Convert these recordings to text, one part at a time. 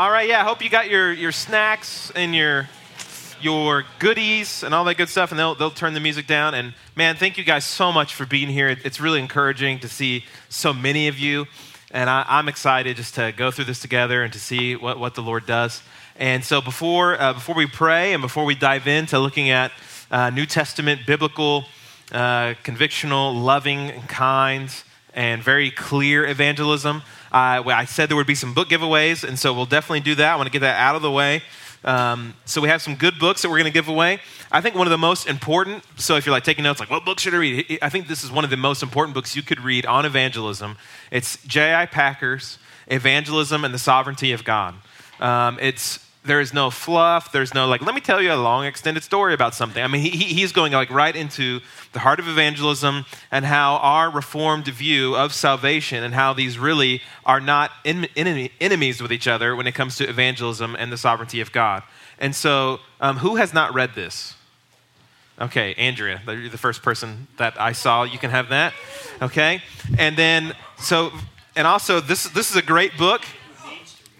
All right, yeah, I hope you got your, your snacks and your your goodies and all that good stuff, and they'll, they'll turn the music down. And man, thank you guys so much for being here. It's really encouraging to see so many of you. And I, am excited just to go through this together and to see what, what the Lord does. And so before, uh, before we pray and before we dive into looking at uh, New Testament biblical, uh, convictional, loving, and kind, and very clear evangelism, I said there would be some book giveaways, and so we'll definitely do that. I want to get that out of the way. Um, so we have some good books that we're going to give away. I think one of the most important, so if you're like taking notes, like what book should I read? I think this is one of the most important books you could read on evangelism. It's J.I. Packer's Evangelism and the Sovereignty of God. Um, it's there is no fluff. There's no like, let me tell you a long extended story about something. I mean, he, he's going like right into the heart of evangelism and how our reformed view of salvation and how these really are not enemies with each other when it comes to evangelism and the sovereignty of God. And so, um, who has not read this? Okay, Andrea, you're the first person that I saw. You can have that. Okay, and then so, and also this this is a great book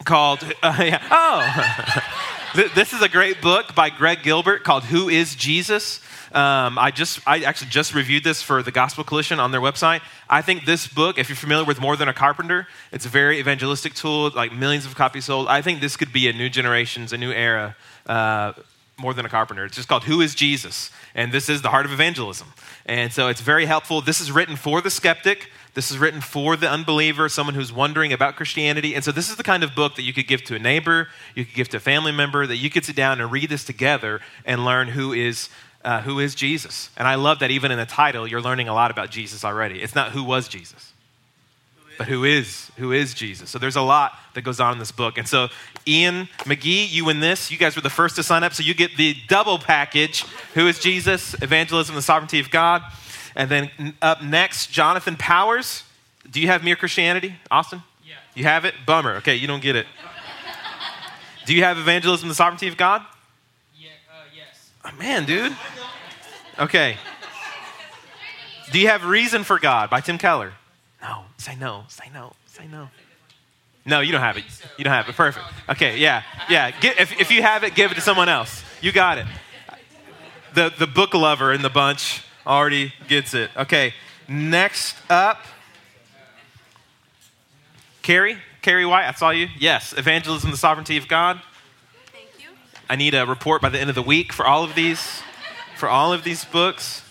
called, uh, yeah, oh, this is a great book by Greg Gilbert called Who is Jesus? Um, I just, I actually just reviewed this for the Gospel Coalition on their website. I think this book, if you're familiar with More Than a Carpenter, it's a very evangelistic tool, like millions of copies sold. I think this could be a new generation's, a new era, uh, More Than a Carpenter. It's just called Who is Jesus? And this is the heart of evangelism. And so it's very helpful. This is written for the skeptic. This is written for the unbeliever, someone who's wondering about Christianity. And so, this is the kind of book that you could give to a neighbor, you could give to a family member, that you could sit down and read this together and learn who is, uh, who is Jesus. And I love that even in the title, you're learning a lot about Jesus already. It's not who was Jesus, but who is, who is Jesus. So, there's a lot that goes on in this book. And so, Ian McGee, you win this. You guys were the first to sign up, so you get the double package Who is Jesus? Evangelism, and the sovereignty of God. And then up next, Jonathan Powers. Do you have Mere Christianity, Austin? Yeah. You have it? Bummer. Okay, you don't get it. Do you have Evangelism, the Sovereignty of God? Yeah, uh, yes. Oh, man, dude. Okay. Do you have Reason for God by Tim Keller? No. Say no. Say no. Say no. No, you don't have it. You don't have it. Perfect. Okay, yeah. Yeah. Get, if, if you have it, give it to someone else. You got it. The, the book lover in the bunch already gets it. Okay, next up, Carrie. Carrie White, I saw you. Yes, Evangelism, the Sovereignty of God. Thank you. I need a report by the end of the week for all of these, for all of these books.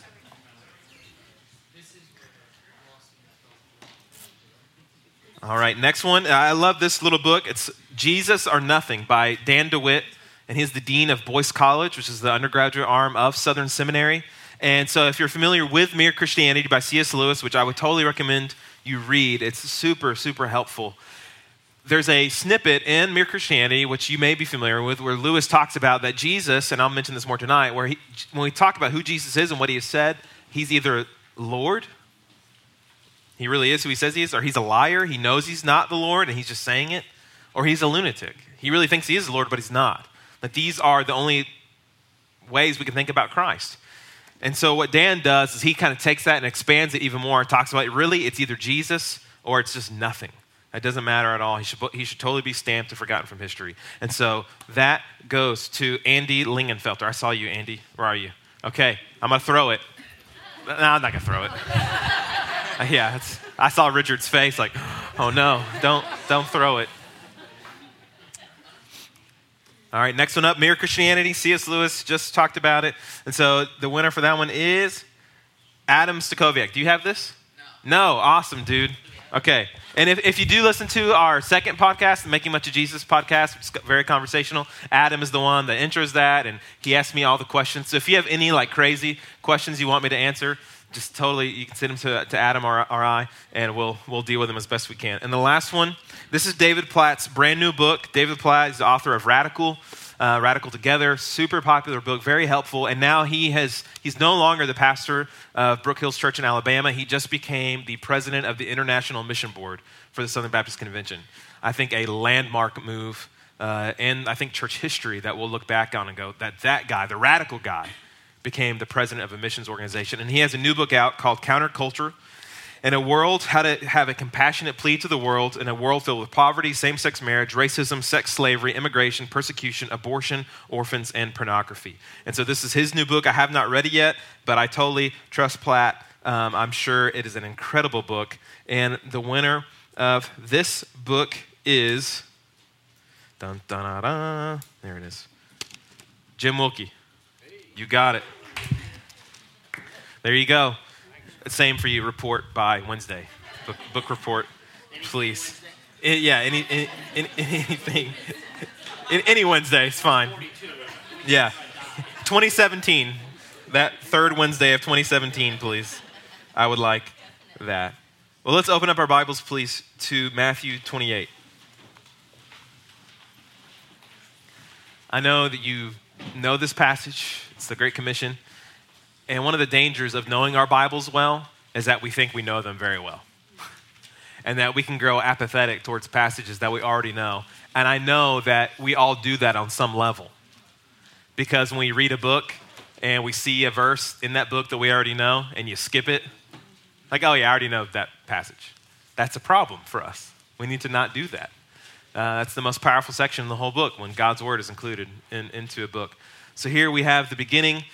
All right, next one. I love this little book. It's Jesus or Nothing by Dan DeWitt, and he's the dean of Boyce College, which is the undergraduate arm of Southern Seminary. And so, if you're familiar with Mere Christianity by C.S. Lewis, which I would totally recommend you read, it's super, super helpful. There's a snippet in Mere Christianity, which you may be familiar with, where Lewis talks about that Jesus, and I'll mention this more tonight, where he, when we talk about who Jesus is and what he has said, he's either Lord, he really is who he says he is, or he's a liar, he knows he's not the Lord and he's just saying it, or he's a lunatic. He really thinks he is the Lord, but he's not. That these are the only ways we can think about Christ. And so what Dan does is he kind of takes that and expands it even more and talks about really it's either Jesus or it's just nothing. It doesn't matter at all. He should, he should totally be stamped and forgotten from history. And so that goes to Andy Lingenfelter. I saw you, Andy. Where are you? Okay, I'm going to throw it. No, I'm not going to throw it. yeah, I saw Richard's face like, oh no, don't, don't throw it. All right, next one up Mere Christianity. C.S. Lewis just talked about it. And so the winner for that one is Adam Stacoviak. Do you have this? No. No, awesome, dude. Okay. And if, if you do listen to our second podcast, the Making Much of Jesus podcast, is very conversational, Adam is the one that intros that, and he asked me all the questions. So if you have any like crazy questions you want me to answer, just totally, you can send them to, to Adam or, or I, and we'll, we'll deal with them as best we can. And the last one this is David Platt's brand new book. David Platt is the author of Radical. Uh, Radical Together, super popular book, very helpful. And now he has, he's no longer the pastor of Brook Hills Church in Alabama. He just became the president of the International Mission Board for the Southern Baptist Convention. I think a landmark move uh, in, I think, church history that we'll look back on and go, that that guy, the radical guy, became the president of a missions organization. And he has a new book out called Counterculture in a world, how to have a compassionate plea to the world in a world filled with poverty, same sex marriage, racism, sex slavery, immigration, persecution, abortion, orphans, and pornography. And so this is his new book. I have not read it yet, but I totally trust Platt. Um, I'm sure it is an incredible book. And the winner of this book is. Dun, dun, dun, dun. There it is. Jim Wilkie. You got it. There you go. Same for you. Report by Wednesday. Book, book report, please. Eh, yeah, any, any, any- anything. Any Wednesday is fine. Yeah. 2017. That third Wednesday of 2017, please. I would like that. Well, let's open up our Bibles, please, to Matthew 28. I know that you know this passage. It's the Great Commission. And one of the dangers of knowing our Bibles well is that we think we know them very well. And that we can grow apathetic towards passages that we already know. And I know that we all do that on some level. Because when we read a book and we see a verse in that book that we already know and you skip it, like, oh, yeah, I already know that passage. That's a problem for us. We need to not do that. Uh, that's the most powerful section in the whole book when God's word is included in, into a book. So here we have the beginning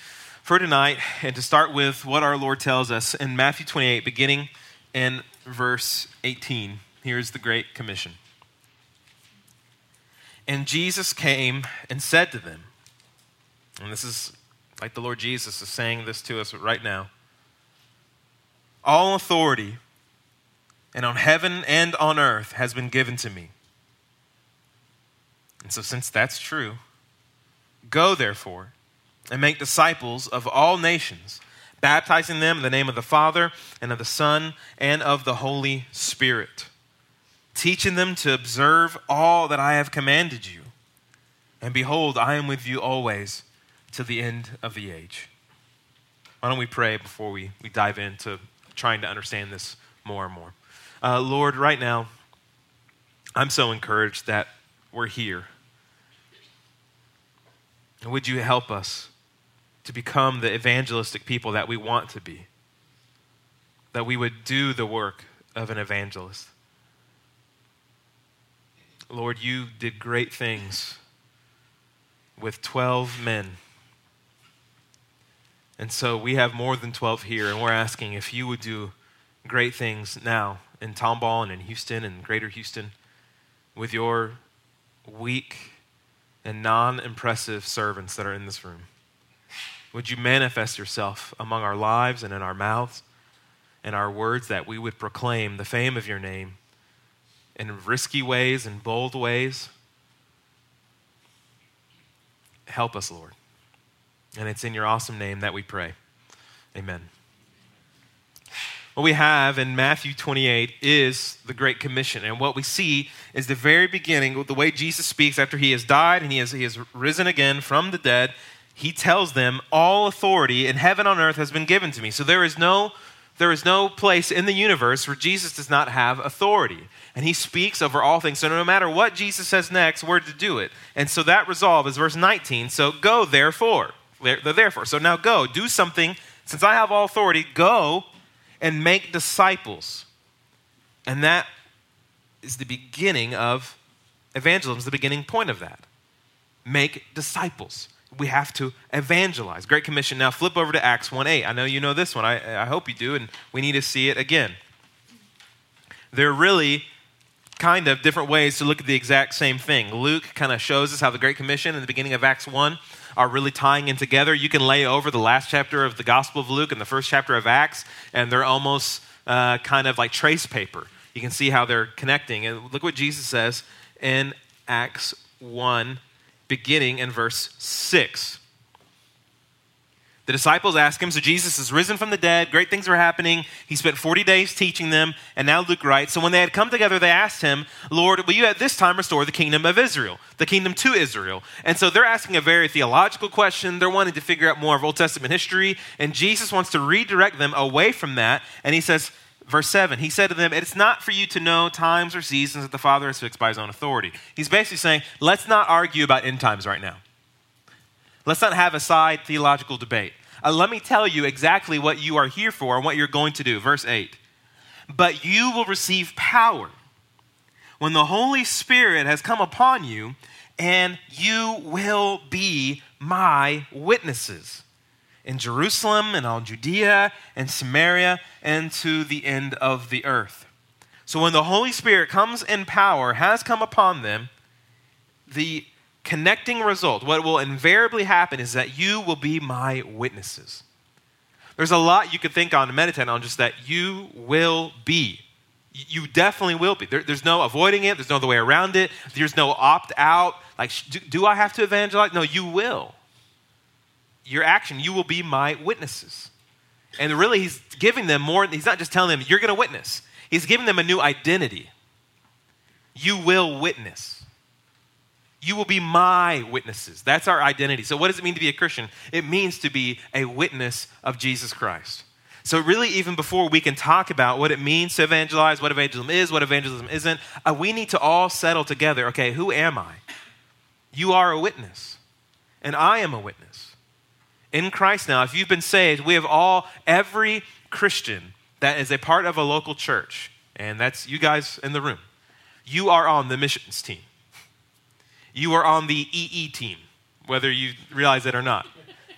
for tonight, and to start with what our Lord tells us in Matthew 28, beginning in verse 18. Here's the Great Commission. And Jesus came and said to them, and this is like the Lord Jesus is saying this to us right now All authority and on heaven and on earth has been given to me. And so, since that's true, go therefore and make disciples of all nations, baptizing them in the name of the Father and of the Son and of the Holy Spirit, teaching them to observe all that I have commanded you. And behold, I am with you always to the end of the age. Why don't we pray before we, we dive into trying to understand this more and more? Uh, Lord, right now, I'm so encouraged that we're here. And would you help us to become the evangelistic people that we want to be? That we would do the work of an evangelist. Lord, you did great things with 12 men. And so we have more than 12 here, and we're asking if you would do great things now in Tomball and in Houston and Greater Houston with your weak and non impressive servants that are in this room. Would you manifest yourself among our lives and in our mouths and our words that we would proclaim the fame of your name in risky ways and bold ways? Help us, Lord. And it's in your awesome name that we pray. Amen. What we have in Matthew 28 is the Great Commission. And what we see is the very beginning, the way Jesus speaks after he has died and he has, he has risen again from the dead. He tells them, All authority in heaven on earth has been given to me. So there is no there is no place in the universe where Jesus does not have authority. And he speaks over all things. So no matter what Jesus says next, we're to do it. And so that resolve is verse 19. So go therefore. The therefore. So now go, do something. Since I have all authority, go and make disciples. And that is the beginning of evangelism, is the beginning point of that. Make disciples. We have to evangelize. Great Commission. Now flip over to Acts 1 8. I know you know this one. I, I hope you do, and we need to see it again. There are really kind of different ways to look at the exact same thing. Luke kind of shows us how the Great Commission in the beginning of Acts 1 are really tying in together. You can lay over the last chapter of the Gospel of Luke and the first chapter of Acts, and they're almost uh, kind of like trace paper. You can see how they're connecting. And look what Jesus says in Acts 1, beginning in verse 6. The disciples ask him, so Jesus is risen from the dead, great things are happening. He spent 40 days teaching them, and now Luke writes, so when they had come together, they asked him, Lord, will you at this time restore the kingdom of Israel, the kingdom to Israel? And so they're asking a very theological question. They're wanting to figure out more of Old Testament history, and Jesus wants to redirect them away from that. And he says, verse 7, he said to them, It's not for you to know times or seasons that the Father has fixed by his own authority. He's basically saying, Let's not argue about end times right now. Let's not have a side theological debate. Uh, let me tell you exactly what you are here for and what you're going to do. Verse 8 but you will receive power when the Holy Spirit has come upon you, and you will be my witnesses in Jerusalem and all Judea and Samaria and to the end of the earth. So when the Holy Spirit comes in power, has come upon them, the connecting result, what will invariably happen is that you will be my witnesses. There's a lot you could think on and meditate on, just that you will be. You definitely will be. There, there's no avoiding it, there's no other way around it, there's no opt out. Like, do, do I have to evangelize? No, you will. Your action, you will be my witnesses. And really, he's giving them more, he's not just telling them, you're going to witness. He's giving them a new identity. You will witness. You will be my witnesses. That's our identity. So, what does it mean to be a Christian? It means to be a witness of Jesus Christ. So, really, even before we can talk about what it means to evangelize, what evangelism is, what evangelism isn't, uh, we need to all settle together okay, who am I? You are a witness, and I am a witness. In Christ now, if you've been saved, we have all, every Christian that is a part of a local church, and that's you guys in the room, you are on the missions team. You are on the EE team, whether you realize it or not.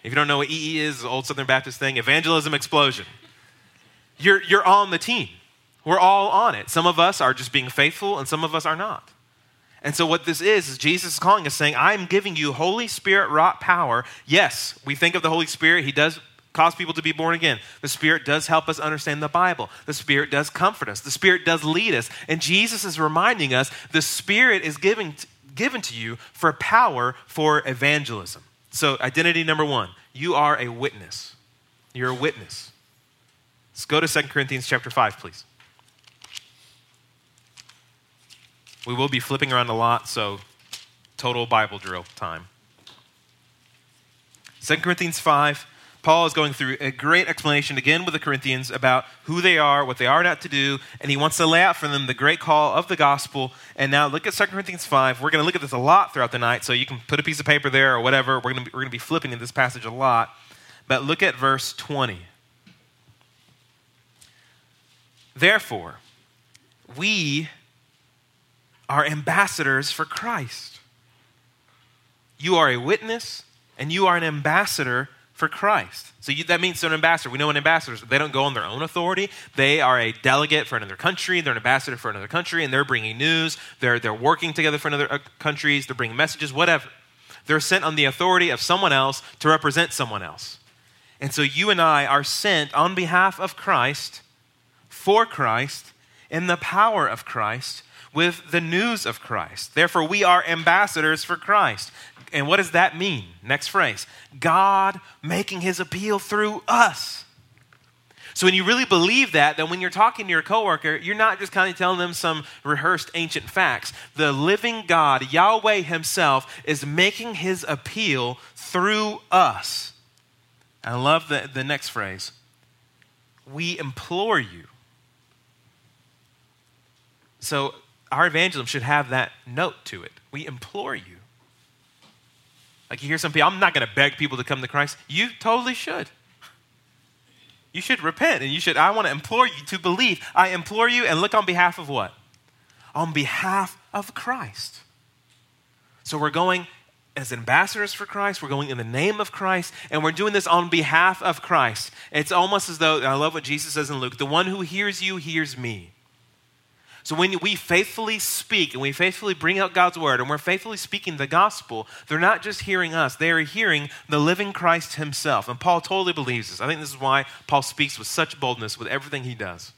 If you don't know what EE is, the old Southern Baptist thing, evangelism explosion. You're, you're on the team. We're all on it. Some of us are just being faithful, and some of us are not. And so, what this is, is Jesus is calling us saying, I'm giving you Holy Spirit wrought power. Yes, we think of the Holy Spirit, He does cause people to be born again. The Spirit does help us understand the Bible. The Spirit does comfort us. The Spirit does lead us. And Jesus is reminding us the Spirit is giving, given to you for power for evangelism. So, identity number one you are a witness. You're a witness. Let's go to 2 Corinthians chapter 5, please. We will be flipping around a lot, so total Bible drill time. 2 Corinthians 5, Paul is going through a great explanation again with the Corinthians about who they are, what they are not to do, and he wants to lay out for them the great call of the gospel. And now look at 2 Corinthians 5. We're going to look at this a lot throughout the night, so you can put a piece of paper there or whatever. We're going to be, we're going to be flipping in this passage a lot. But look at verse 20. Therefore, we are ambassadors for Christ. You are a witness and you are an ambassador for Christ. So you, that means an ambassador. We know an ambassador, they don't go on their own authority. They are a delegate for another country. They're an ambassador for another country, and they're bringing news. They're, they're working together for other uh, countries. They're bringing messages, whatever. They're sent on the authority of someone else to represent someone else. And so you and I are sent on behalf of Christ, for Christ, in the power of Christ, with the news of Christ. Therefore, we are ambassadors for Christ. And what does that mean? Next phrase God making his appeal through us. So when you really believe that, then when you're talking to your coworker, you're not just kind of telling them some rehearsed ancient facts. The living God, Yahweh himself, is making his appeal through us. I love the, the next phrase. We implore you. So our evangelism should have that note to it. We implore you. Like you hear some people, I'm not going to beg people to come to Christ. You totally should. You should repent and you should, I want to implore you to believe. I implore you and look on behalf of what? On behalf of Christ. So we're going as ambassadors for Christ, we're going in the name of Christ, and we're doing this on behalf of Christ. It's almost as though, I love what Jesus says in Luke the one who hears you hears me. So when we faithfully speak and we faithfully bring out God's word and we're faithfully speaking the gospel, they're not just hearing us, they are hearing the living Christ himself. And Paul totally believes this. I think this is why Paul speaks with such boldness with everything he does.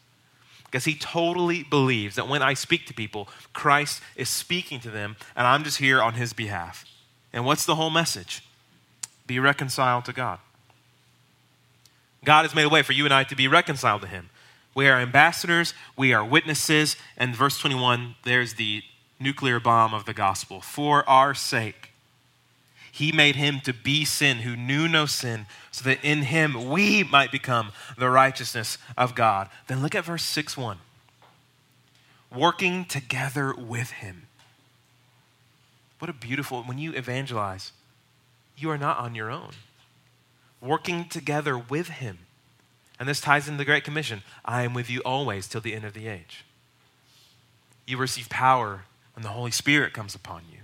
Because he totally believes that when I speak to people, Christ is speaking to them and I'm just here on his behalf. And what's the whole message? Be reconciled to God. God has made a way for you and I to be reconciled to him. We are ambassadors, we are witnesses. And verse 21, there's the nuclear bomb of the gospel. For our sake, he made him to be sin who knew no sin, so that in him we might become the righteousness of God. Then look at verse 6 1. Working together with him. What a beautiful, when you evangelize, you are not on your own. Working together with him And this ties into the Great Commission I am with you always till the end of the age. You receive power when the Holy Spirit comes upon you.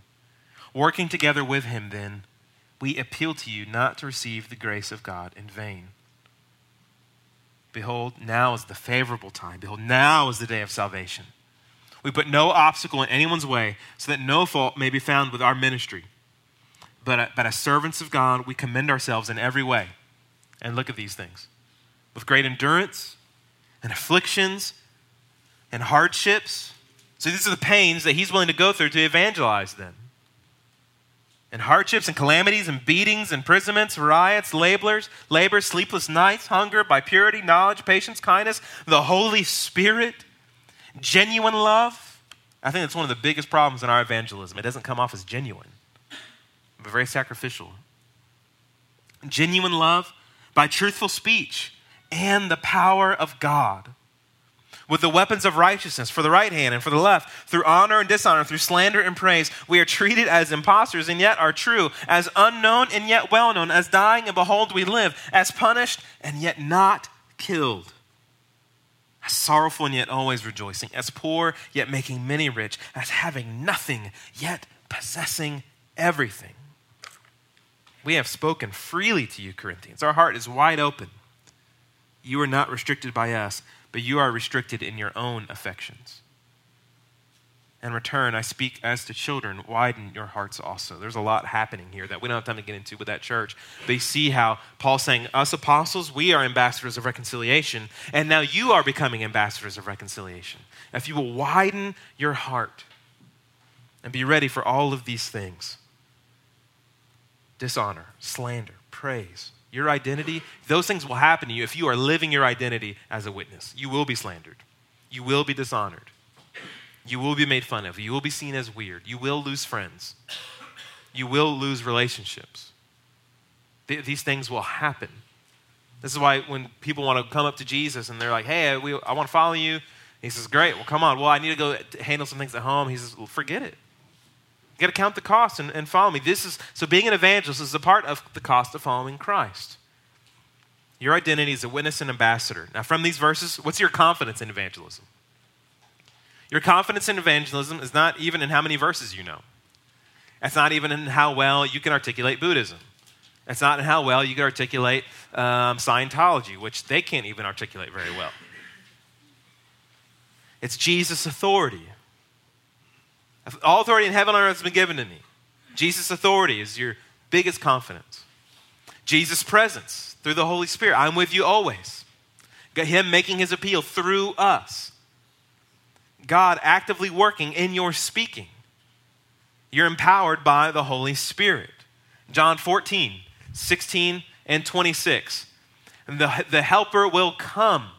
Working together with Him, then, we appeal to you not to receive the grace of God in vain. Behold, now is the favorable time. Behold, now is the day of salvation. We put no obstacle in anyone's way so that no fault may be found with our ministry. But, uh, but as servants of God, we commend ourselves in every way. And look at these things with great endurance and afflictions and hardships. So these are the pains that he's willing to go through to evangelize them. And hardships and calamities and beatings, imprisonments, riots, labors, labor, sleepless nights, hunger, by purity, knowledge, patience, kindness, the Holy Spirit, genuine love. I think that's one of the biggest problems in our evangelism. It doesn't come off as genuine, but very sacrificial. Genuine love by truthful speech and the power of God. With the weapons of righteousness for the right hand and for the left, through honor and dishonor, through slander and praise, we are treated as impostors and yet are true, as unknown and yet well known, as dying and behold we live, as punished and yet not killed, as sorrowful and yet always rejoicing, as poor yet making many rich, as having nothing yet possessing everything. We have spoken freely to you, Corinthians. Our heart is wide open. You are not restricted by us, but you are restricted in your own affections. In return, I speak as to children, widen your hearts also. There's a lot happening here that we don't have time to get into with that church. They see how Paul's saying, Us apostles, we are ambassadors of reconciliation, and now you are becoming ambassadors of reconciliation. If you will widen your heart and be ready for all of these things dishonor, slander, praise, your identity, those things will happen to you if you are living your identity as a witness. You will be slandered. You will be dishonored. You will be made fun of. You will be seen as weird. You will lose friends. You will lose relationships. Th- these things will happen. This is why when people want to come up to Jesus and they're like, hey, we, I want to follow you, he says, great, well, come on. Well, I need to go handle some things at home. He says, well, forget it. You got to count the cost and, and follow me. This is so being an evangelist is a part of the cost of following Christ. Your identity is a witness and ambassador. Now, from these verses, what's your confidence in evangelism? Your confidence in evangelism is not even in how many verses you know. It's not even in how well you can articulate Buddhism. It's not in how well you can articulate um, Scientology, which they can't even articulate very well. It's Jesus' authority. All authority in heaven and earth has been given to me. Jesus' authority is your biggest confidence. Jesus' presence through the Holy Spirit. I'm with you always. Him making His appeal through us. God actively working in your speaking. You're empowered by the Holy Spirit. John 14, 16, and 26. The, the helper will come.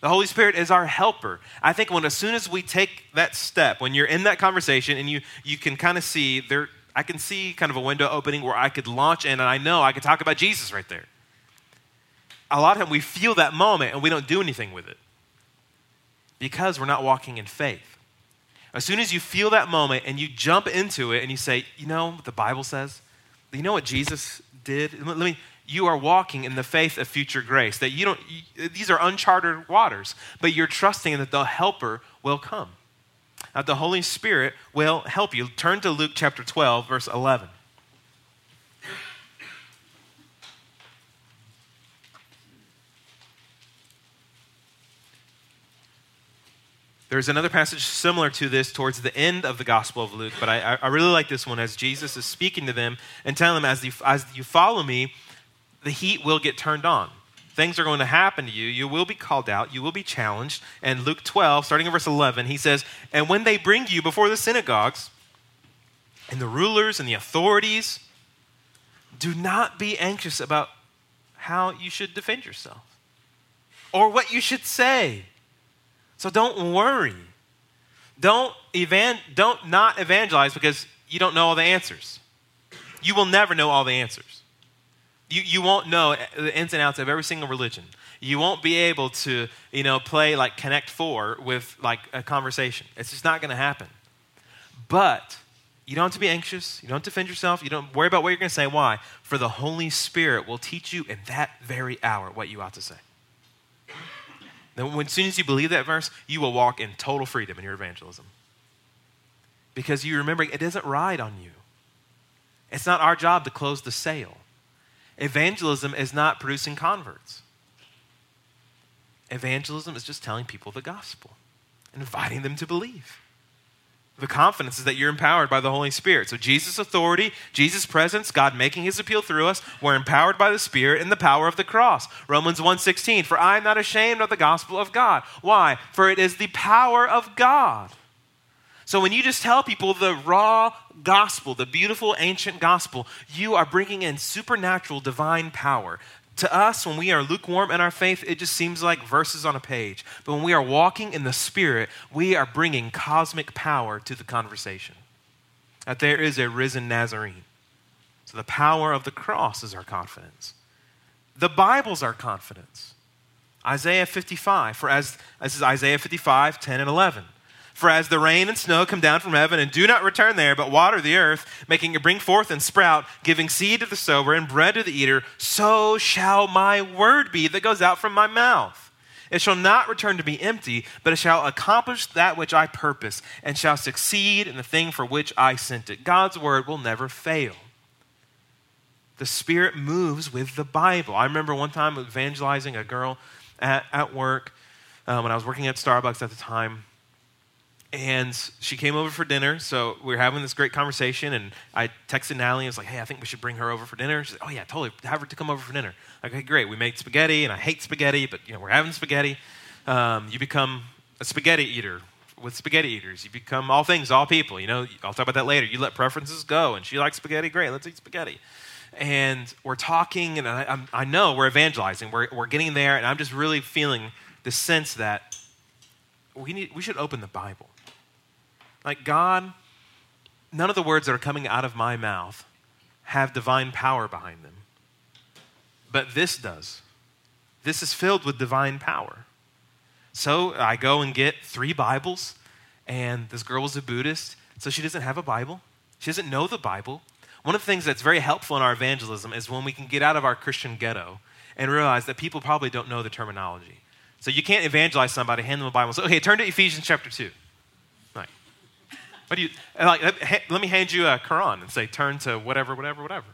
The Holy Spirit is our helper. I think when as soon as we take that step, when you're in that conversation and you you can kind of see there, I can see kind of a window opening where I could launch in and I know I could talk about Jesus right there. A lot of times we feel that moment and we don't do anything with it because we're not walking in faith. As soon as you feel that moment and you jump into it and you say, you know what the Bible says? You know what Jesus did? Let me you are walking in the faith of future grace. That you don't, you, these are uncharted waters, but you're trusting that the helper will come. That the Holy Spirit will help you. Turn to Luke chapter 12, verse 11. There's another passage similar to this towards the end of the Gospel of Luke, but I, I really like this one as Jesus is speaking to them and telling them, as you, as you follow me, the heat will get turned on. Things are going to happen to you. You will be called out. You will be challenged. And Luke 12, starting in verse 11, he says, And when they bring you before the synagogues and the rulers and the authorities, do not be anxious about how you should defend yourself or what you should say. So don't worry. Don't, evan- don't not evangelize because you don't know all the answers. You will never know all the answers. You, you won't know eh, the ins and outs of every single religion. You won't be able to, you know, play like Connect Four with like a conversation. It's just not going to happen. But you don't have to be anxious. You don't defend yourself. You don't worry about what you're going to say. Why? For the Holy Spirit will teach you in that very hour what you ought to say. Then, as soon as you believe that verse, you will walk in total freedom in your evangelism. Because you remember, it doesn't ride on you. It's not our job to close the sale. Evangelism is not producing converts. Evangelism is just telling people the gospel inviting them to believe. The confidence is that you're empowered by the Holy Spirit. So, Jesus' authority, Jesus' presence, God making his appeal through us, we're empowered by the Spirit and the power of the cross. Romans 1:16, for I am not ashamed of the gospel of God. Why? For it is the power of God. So when you just tell people the raw gospel, the beautiful ancient gospel, you are bringing in supernatural divine power. To us, when we are lukewarm in our faith, it just seems like verses on a page. But when we are walking in the Spirit, we are bringing cosmic power to the conversation. That there is a risen Nazarene. So the power of the cross is our confidence. The Bible's our confidence. Isaiah 55, for as this is Isaiah 55, 10 and 11. For as the rain and snow come down from heaven and do not return there, but water the earth, making it bring forth and sprout, giving seed to the sower and bread to the eater, so shall my word be that goes out from my mouth. It shall not return to me empty, but it shall accomplish that which I purpose, and shall succeed in the thing for which I sent it. God's word will never fail. The Spirit moves with the Bible. I remember one time evangelizing a girl at, at work um, when I was working at Starbucks at the time and she came over for dinner. So we were having this great conversation, and I texted Natalie and was like, "Hey, I think we should bring her over for dinner." She said, "Oh yeah, totally. Have her to come over for dinner." Like, okay, great. We made spaghetti, and I hate spaghetti, but you know we're having spaghetti. Um, you become a spaghetti eater with spaghetti eaters. You become all things, all people. You know, I'll talk about that later. You let preferences go, and she likes spaghetti. Great, let's eat spaghetti. And we're talking, and I, I know we're evangelizing. We're, we're getting there, and I'm just really feeling the sense that we need we should open the Bible like, God, none of the words that are coming out of my mouth have divine power behind them. But this does. This is filled with divine power. So I go and get three Bibles, and this girl was a Buddhist, so she doesn't have a Bible. She doesn't know the Bible. One of the things that's very helpful in our evangelism is when we can get out of our Christian ghetto and realize that people probably don't know the terminology. So you can't evangelize somebody, hand them a Bible, and say, okay, turn to Ephesians chapter 2. What do you, like, let me hand you a Quran and say, turn to whatever, whatever, whatever.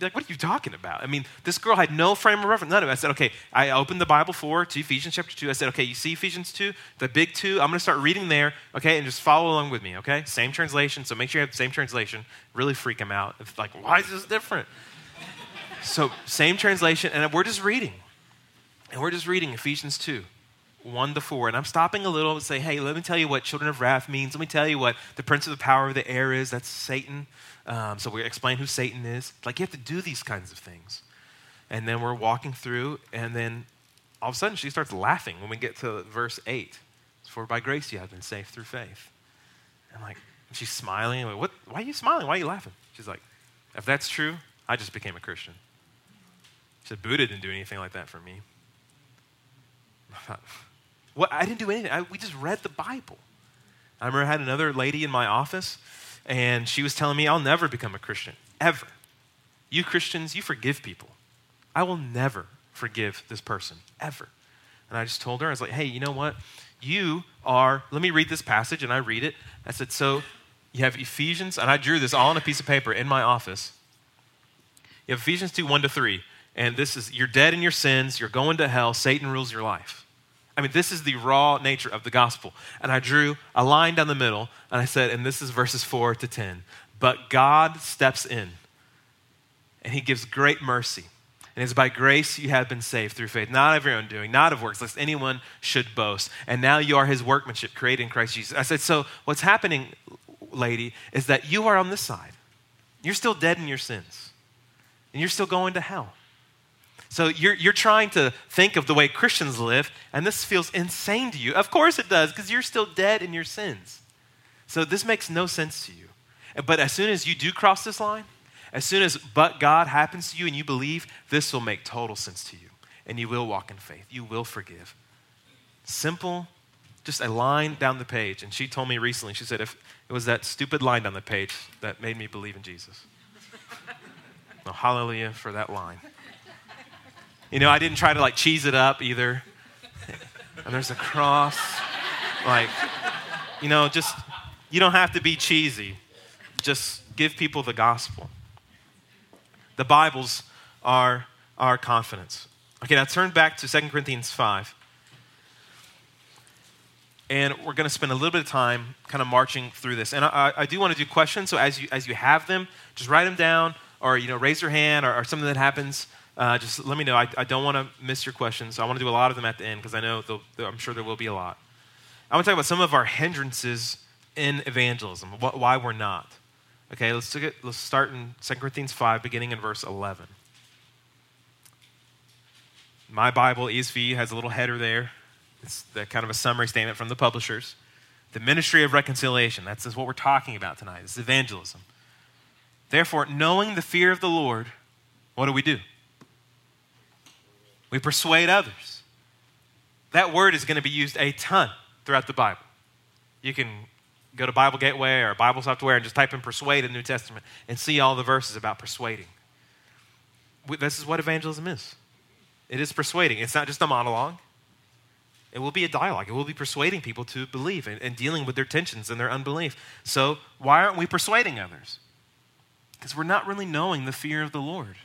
You're like, what are you talking about? I mean, this girl had no frame of reference, none of it. I said, okay, I opened the Bible for to Ephesians chapter 2. I said, okay, you see Ephesians 2, the big two? I'm going to start reading there, okay, and just follow along with me, okay? Same translation, so make sure you have the same translation. Really freak them out. It's like, why is this different? so, same translation, and we're just reading. And we're just reading Ephesians 2. 1 to 4. And I'm stopping a little and say, hey, let me tell you what children of wrath means. Let me tell you what the prince of the power of the air is. That's Satan. Um, so we explain who Satan is. Like, you have to do these kinds of things. And then we're walking through, and then all of a sudden she starts laughing when we get to verse 8. For by grace you have been saved through faith. And like, she's smiling. Like, what, why are you smiling? Why are you laughing? She's like, if that's true, I just became a Christian. She said, Buddha didn't do anything like that for me. What, I didn't do anything. I, we just read the Bible. I remember I had another lady in my office, and she was telling me, I'll never become a Christian, ever. You Christians, you forgive people. I will never forgive this person, ever. And I just told her, I was like, hey, you know what? You are, let me read this passage, and I read it. I said, so you have Ephesians, and I drew this all on a piece of paper in my office. You have Ephesians 2 1 to 3, and this is, you're dead in your sins, you're going to hell, Satan rules your life. I mean, this is the raw nature of the gospel. And I drew a line down the middle, and I said, and this is verses 4 to 10. But God steps in, and he gives great mercy. And it's by grace you have been saved through faith, not of your own doing, not of works, lest anyone should boast. And now you are his workmanship, created in Christ Jesus. I said, So what's happening, lady, is that you are on this side. You're still dead in your sins, and you're still going to hell. So you're, you're trying to think of the way Christians live, and this feels insane to you. Of course it does, because you're still dead in your sins. So this makes no sense to you. But as soon as you do cross this line, as soon as but God happens to you and you believe, this will make total sense to you. And you will walk in faith. You will forgive. Simple, just a line down the page. And she told me recently, she said, if it was that stupid line down the page that made me believe in Jesus. well, hallelujah for that line. You know, I didn't try to like cheese it up either. and there's a cross. Like, you know, just, you don't have to be cheesy. Just give people the gospel. The Bibles are our confidence. Okay, now turn back to 2 Corinthians 5. And we're going to spend a little bit of time kind of marching through this. And I, I do want to do questions, so as you, as you have them, just write them down or, you know, raise your hand or, or something that happens. Uh, just let me know. I, I don't want to miss your questions. I want to do a lot of them at the end because I know I'm sure there will be a lot. I want to talk about some of our hindrances in evangelism, wh- why we're not. Okay, let's, look at, let's start in 2 Corinthians 5, beginning in verse 11. My Bible, ESV, has a little header there. It's the, kind of a summary statement from the publishers. The ministry of reconciliation. That's what we're talking about tonight. It's evangelism. Therefore, knowing the fear of the Lord, what do we do? We persuade others. That word is going to be used a ton throughout the Bible. You can go to Bible Gateway or Bible Software and just type in persuade in the New Testament and see all the verses about persuading. This is what evangelism is it is persuading. It's not just a monologue, it will be a dialogue. It will be persuading people to believe and, and dealing with their tensions and their unbelief. So, why aren't we persuading others? Because we're not really knowing the fear of the Lord.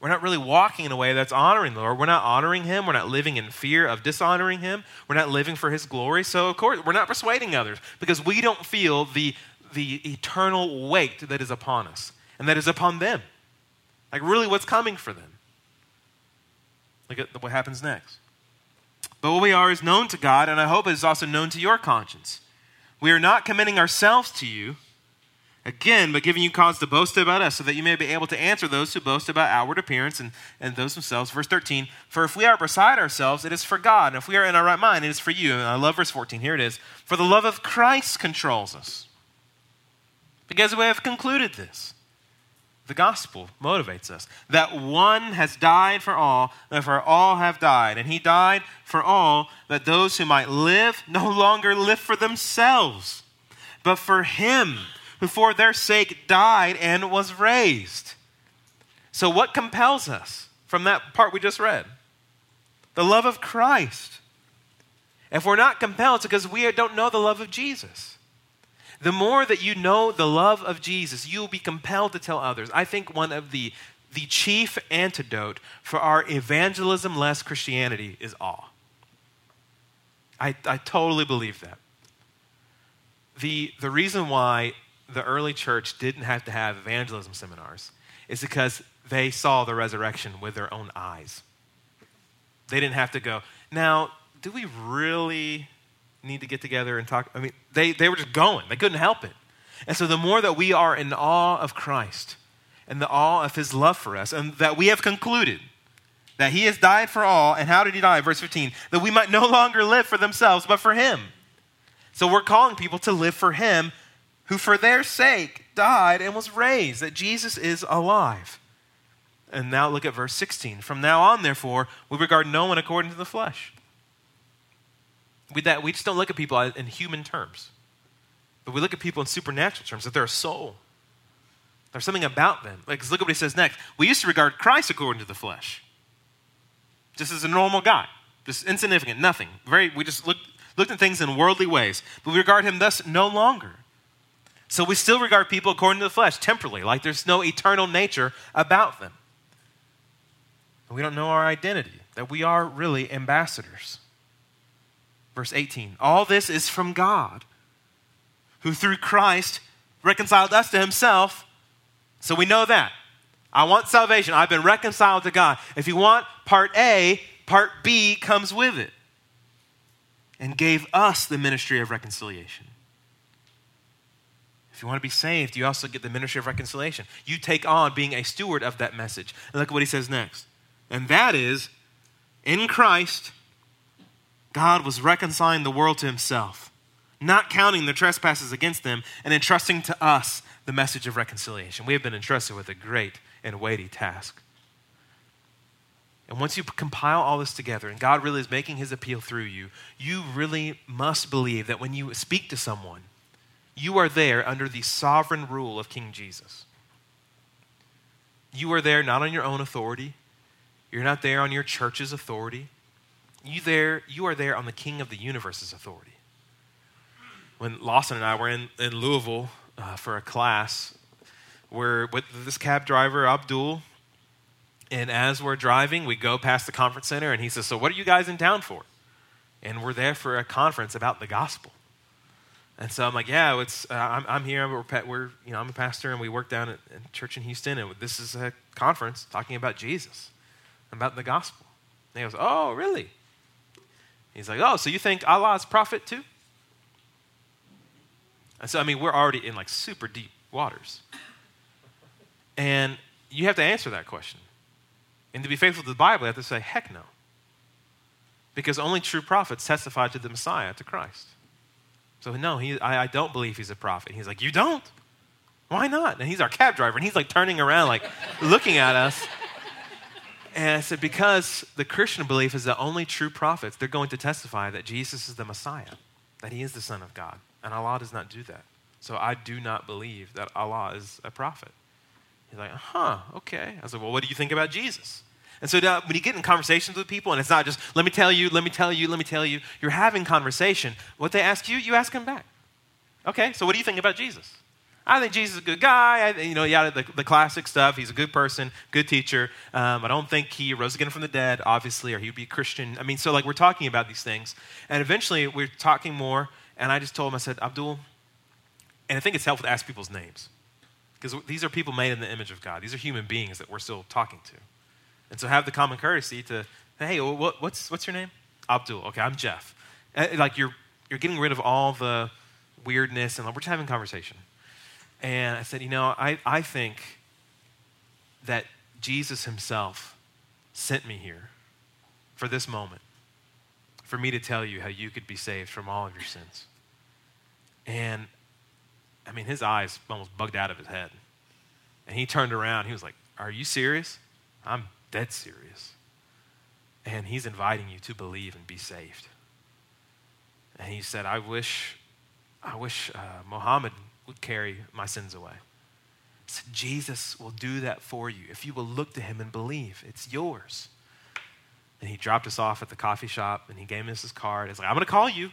We're not really walking in a way that's honoring the Lord. We're not honoring Him. We're not living in fear of dishonoring Him. We're not living for His glory. So, of course, we're not persuading others because we don't feel the, the eternal weight that is upon us and that is upon them. Like, really, what's coming for them. Look at what happens next. But what we are is known to God, and I hope it is also known to your conscience. We are not commending ourselves to you again, but giving you cause to boast about us, so that you may be able to answer those who boast about outward appearance and, and those themselves. Verse 13, for if we are beside ourselves, it is for God, and if we are in our right mind, it is for you. And I love verse 14. Here it is. For the love of Christ controls us. Because we have concluded this. The gospel motivates us. That one has died for all, therefore all have died. And he died for all, that those who might live no longer live for themselves, but for him who for their sake died and was raised. So, what compels us from that part we just read? The love of Christ. If we're not compelled, it's because we don't know the love of Jesus. The more that you know the love of Jesus, you will be compelled to tell others. I think one of the, the chief antidote for our evangelism less Christianity is awe. I, I totally believe that. The, the reason why the early church didn't have to have evangelism seminars is because they saw the resurrection with their own eyes. They didn't have to go, now, do we really need to get together and talk? I mean, they, they were just going, they couldn't help it. And so, the more that we are in awe of Christ and the awe of his love for us, and that we have concluded that he has died for all, and how did he die? Verse 15, that we might no longer live for themselves, but for him. So, we're calling people to live for him who for their sake died and was raised, that Jesus is alive. And now look at verse 16. From now on, therefore, we regard no one according to the flesh. We, that, we just don't look at people in human terms, but we look at people in supernatural terms, that they're a soul. There's something about them. Like, look at what he says next. We used to regard Christ according to the flesh, just as a normal guy, just insignificant, nothing. Very, we just looked, looked at things in worldly ways, but we regard him thus no longer. So we still regard people according to the flesh, temporally, like there's no eternal nature about them. We don't know our identity, that we are really ambassadors. Verse 18 All this is from God, who through Christ reconciled us to himself. So we know that. I want salvation. I've been reconciled to God. If you want part A, part B comes with it. And gave us the ministry of reconciliation. If you want to be saved, you also get the ministry of reconciliation. You take on being a steward of that message. And look at what he says next. And that is, in Christ, God was reconciling the world to himself, not counting their trespasses against them, and entrusting to us the message of reconciliation. We have been entrusted with a great and weighty task. And once you compile all this together and God really is making his appeal through you, you really must believe that when you speak to someone, you are there under the sovereign rule of King Jesus. You are there not on your own authority, you're not there on your church's authority. You there, you are there on the King of the universe's authority. When Lawson and I were in, in Louisville uh, for a class, we're with this cab driver, Abdul, and as we're driving, we go past the conference center, and he says, So, what are you guys in town for? And we're there for a conference about the gospel. And so I'm like, yeah, it's, uh, I'm, I'm, here. We're, we're, you know, I'm a pastor, and we work down at, at church in Houston, and this is a conference talking about Jesus, about the gospel. And he goes, oh, really? He's like, oh, so you think Allah is prophet too? And so, I mean, we're already in like super deep waters. And you have to answer that question. And to be faithful to the Bible, you have to say, heck no. Because only true prophets testify to the Messiah, to Christ. So, no, he, I, I don't believe he's a prophet. He's like, You don't? Why not? And he's our cab driver, and he's like turning around, like looking at us. And I said, Because the Christian belief is that only true prophets, they're going to testify that Jesus is the Messiah, that he is the Son of God. And Allah does not do that. So I do not believe that Allah is a prophet. He's like, huh, okay. I said, well, what do you think about Jesus? And so when you get in conversations with people, and it's not just, let me tell you, let me tell you, let me tell you, you're having conversation. What they ask you, you ask them back. Okay, so what do you think about Jesus? I think Jesus is a good guy. I, you know, yeah, the, the classic stuff. He's a good person, good teacher. Um, I don't think he rose again from the dead, obviously, or he'd be a Christian. I mean, so like we're talking about these things. And eventually we're talking more, and I just told him, I said, Abdul, and I think it's helpful to ask people's names. Because these are people made in the image of God. These are human beings that we're still talking to. And so have the common courtesy to, hey, what, what's, what's your name? Abdul. Okay, I'm Jeff. Uh, like you're, you're getting rid of all the weirdness and we're just having conversation. And I said, you know, I, I think that Jesus himself sent me here for this moment, for me to tell you how you could be saved from all of your sins. And I mean, his eyes almost bugged out of his head. And he turned around. He was like, Are you serious? I'm dead serious. And he's inviting you to believe and be saved. And he said, I wish, I wish uh, Muhammad would carry my sins away. Said, Jesus will do that for you if you will look to him and believe. It's yours. And he dropped us off at the coffee shop and he gave us his card. He's like, I'm going to call you.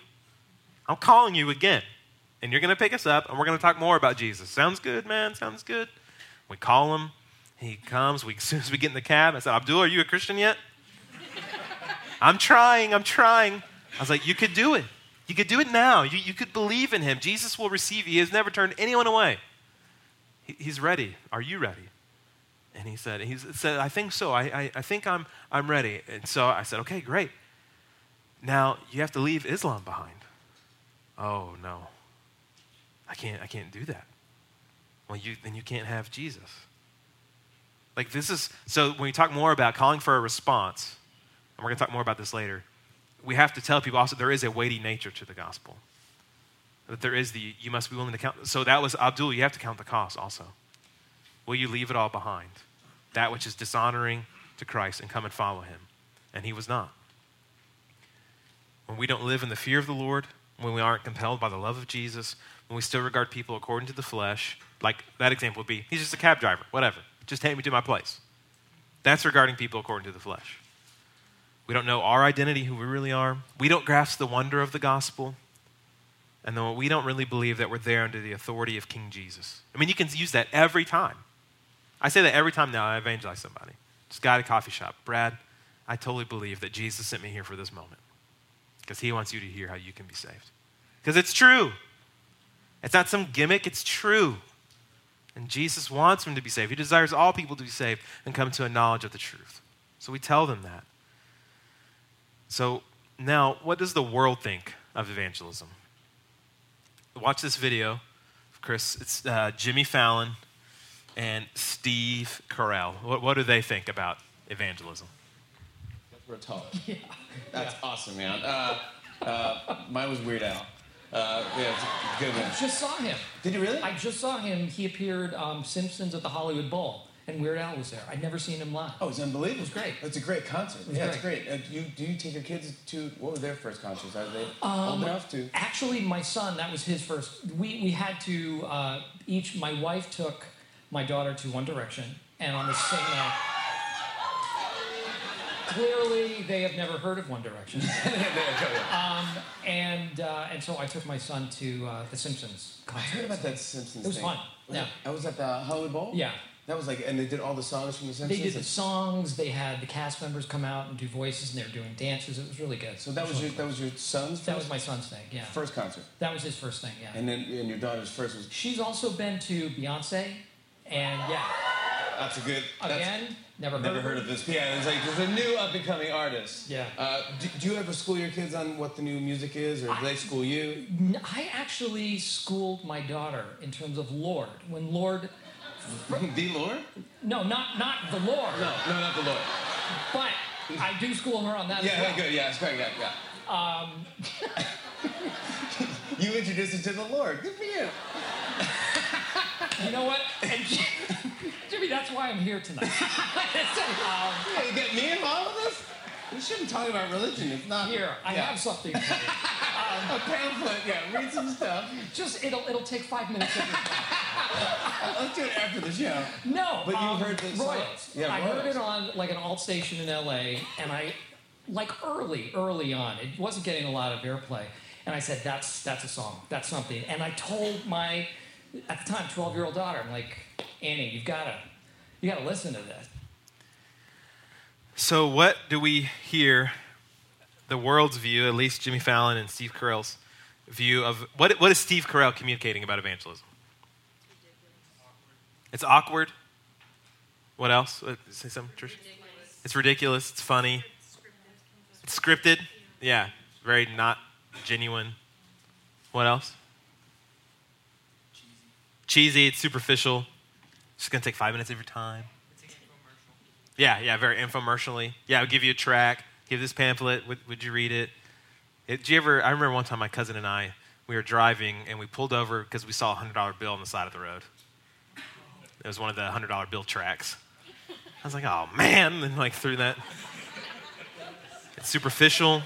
I'm calling you again. And you're going to pick us up and we're going to talk more about Jesus. Sounds good, man. Sounds good. We call him. He comes. We, as soon as we get in the cab, I said, Abdul, are you a Christian yet? I'm trying. I'm trying. I was like, you could do it. You could do it now. You, you could believe in him. Jesus will receive you. He has never turned anyone away. He, he's ready. Are you ready? And he said, he said, I think so. I, I, I think I'm, I'm ready. And so I said, okay, great. Now you have to leave Islam behind. Oh, no. I can't, I can't do that. Well, you, then you can't have Jesus. Like this is, so when we talk more about calling for a response, and we're going to talk more about this later, we have to tell people also there is a weighty nature to the gospel. That there is the, you must be willing to count. So that was Abdul, you have to count the cost also. Will you leave it all behind? That which is dishonoring to Christ and come and follow him. And he was not. When we don't live in the fear of the Lord, when we aren't compelled by the love of Jesus, when we still regard people according to the flesh, like that example would be, he's just a cab driver, whatever. Just take me to my place. That's regarding people according to the flesh. We don't know our identity, who we really are. We don't grasp the wonder of the gospel. And then we don't really believe that we're there under the authority of King Jesus. I mean, you can use that every time. I say that every time now I evangelize somebody. Just got a coffee shop. Brad, I totally believe that Jesus sent me here for this moment because he wants you to hear how you can be saved. Because it's true. It's not some gimmick, it's true. And Jesus wants them to be saved. He desires all people to be saved and come to a knowledge of the truth. So we tell them that. So now, what does the world think of evangelism? Watch this video, Chris. It's uh, Jimmy Fallon and Steve Carell. What, what do they think about evangelism? We're tall. Yeah. That's yeah. awesome, man. Uh, uh, mine was Weird Al. Uh, yeah, good one. I just saw him. Did you really? I just saw him. He appeared um, Simpsons at the Hollywood Bowl, and Weird Al was there. I'd never seen him live. Oh, it's unbelievable. It was great. It's a great concert. Yeah, great. it's great. Uh, you, do you take your kids to what were their first concerts? Are they um, old enough to? Actually, my son. That was his first. We we had to uh, each. My wife took my daughter to One Direction, and on the same night. Clearly they have never heard of One Direction. um, and uh, and so I took my son to uh, the Simpsons I heard about that Simpsons It was thing. fun. Yeah. I was at the Hollywood Bowl? Yeah. That was like, and they did all the songs from the Simpsons. They did the songs. They had the cast members come out and do voices, and they were doing dances. It was really good. So that was your that was your son's first, that was my son's thing. Yeah, first concert, that was his first thing. Yeah. and then and your daughter's first was She's also been to Beyonce, and yeah, that's a good. That's, again, never heard never of heard of this. Yeah, it's like there's a new up and coming artist. Yeah. Uh, do, do you ever school your kids on what the new music is, or do they school you? I actually schooled my daughter in terms of Lorde. When Lorde, the Lord? no, not not the Lord, No, no, not the Lord. but I do school her on that Yeah, well. yeah, good. Yeah, it's great. Yeah, yeah. Um, You introduced it to the Lord. Good for you. you know what? And Jimmy, that's why I'm here tonight. um, you get me involved with this? We shouldn't talk about religion. It's not here, I yeah. have something. For you. a pamphlet. Yeah, read some stuff. Just it'll it'll take five minutes. Of your time. Let's do it after the show. No, But you um, heard the song? Royals. Yeah, I heard it on like an alt station in LA, and I like early, early on, it wasn't getting a lot of airplay, and I said, "That's that's a song, that's something." And I told my at the time twelve year old daughter, I'm like, Annie, you've got to you got to listen to this. So, what do we hear the world's view, at least Jimmy Fallon and Steve Carell's view of what, what is Steve Carell communicating about evangelism? It's awkward. What else? What- Say something, Trish. It's ridiculous. It's funny. It's scripted. Yeah, very not genuine. What else? Cheesy. It's superficial. It's gonna take five minutes of your time. Yeah, yeah, very infomercially. Yeah, I'll give you a track, give this pamphlet. Would, would you read it? it? Did you ever? I remember one time my cousin and I we were driving and we pulled over because we saw a hundred dollar bill on the side of the road. It was one of the hundred dollar bill tracks. I was like, oh man, and like threw that. It's superficial.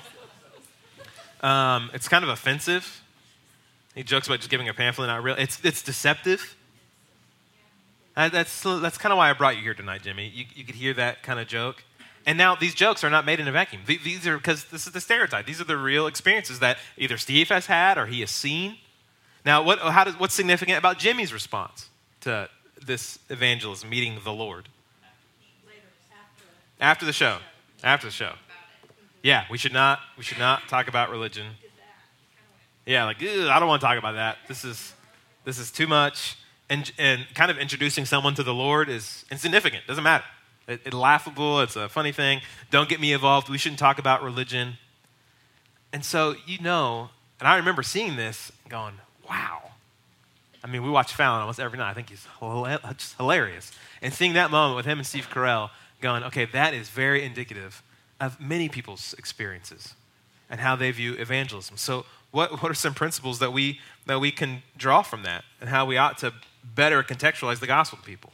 Um, it's kind of offensive. He jokes about just giving a pamphlet, not real. It's it's deceptive. That's that's kind of why I brought you here tonight, Jimmy. You, you could hear that kind of joke. And now these jokes are not made in a vacuum. These are because this is the stereotype. These are the real experiences that either Steve has had or he has seen. Now, what, how does, what's significant about Jimmy's response to this evangelism, meeting the Lord? After the show. After the show. Yeah, we should not we should not talk about religion. Yeah, like "Ugh, I don't want to talk about that. This is this is too much. And and kind of introducing someone to the Lord is insignificant. Doesn't matter. It, it's laughable. It's a funny thing. Don't get me involved. We shouldn't talk about religion. And so you know, and I remember seeing this, going, "Wow." I mean, we watch Fallon almost every night. I think he's just hilarious. And seeing that moment with him and Steve Carell, going, "Okay, that is very indicative of many people's experiences and how they view evangelism." So, what what are some principles that we that we can draw from that, and how we ought to better contextualize the gospel to people?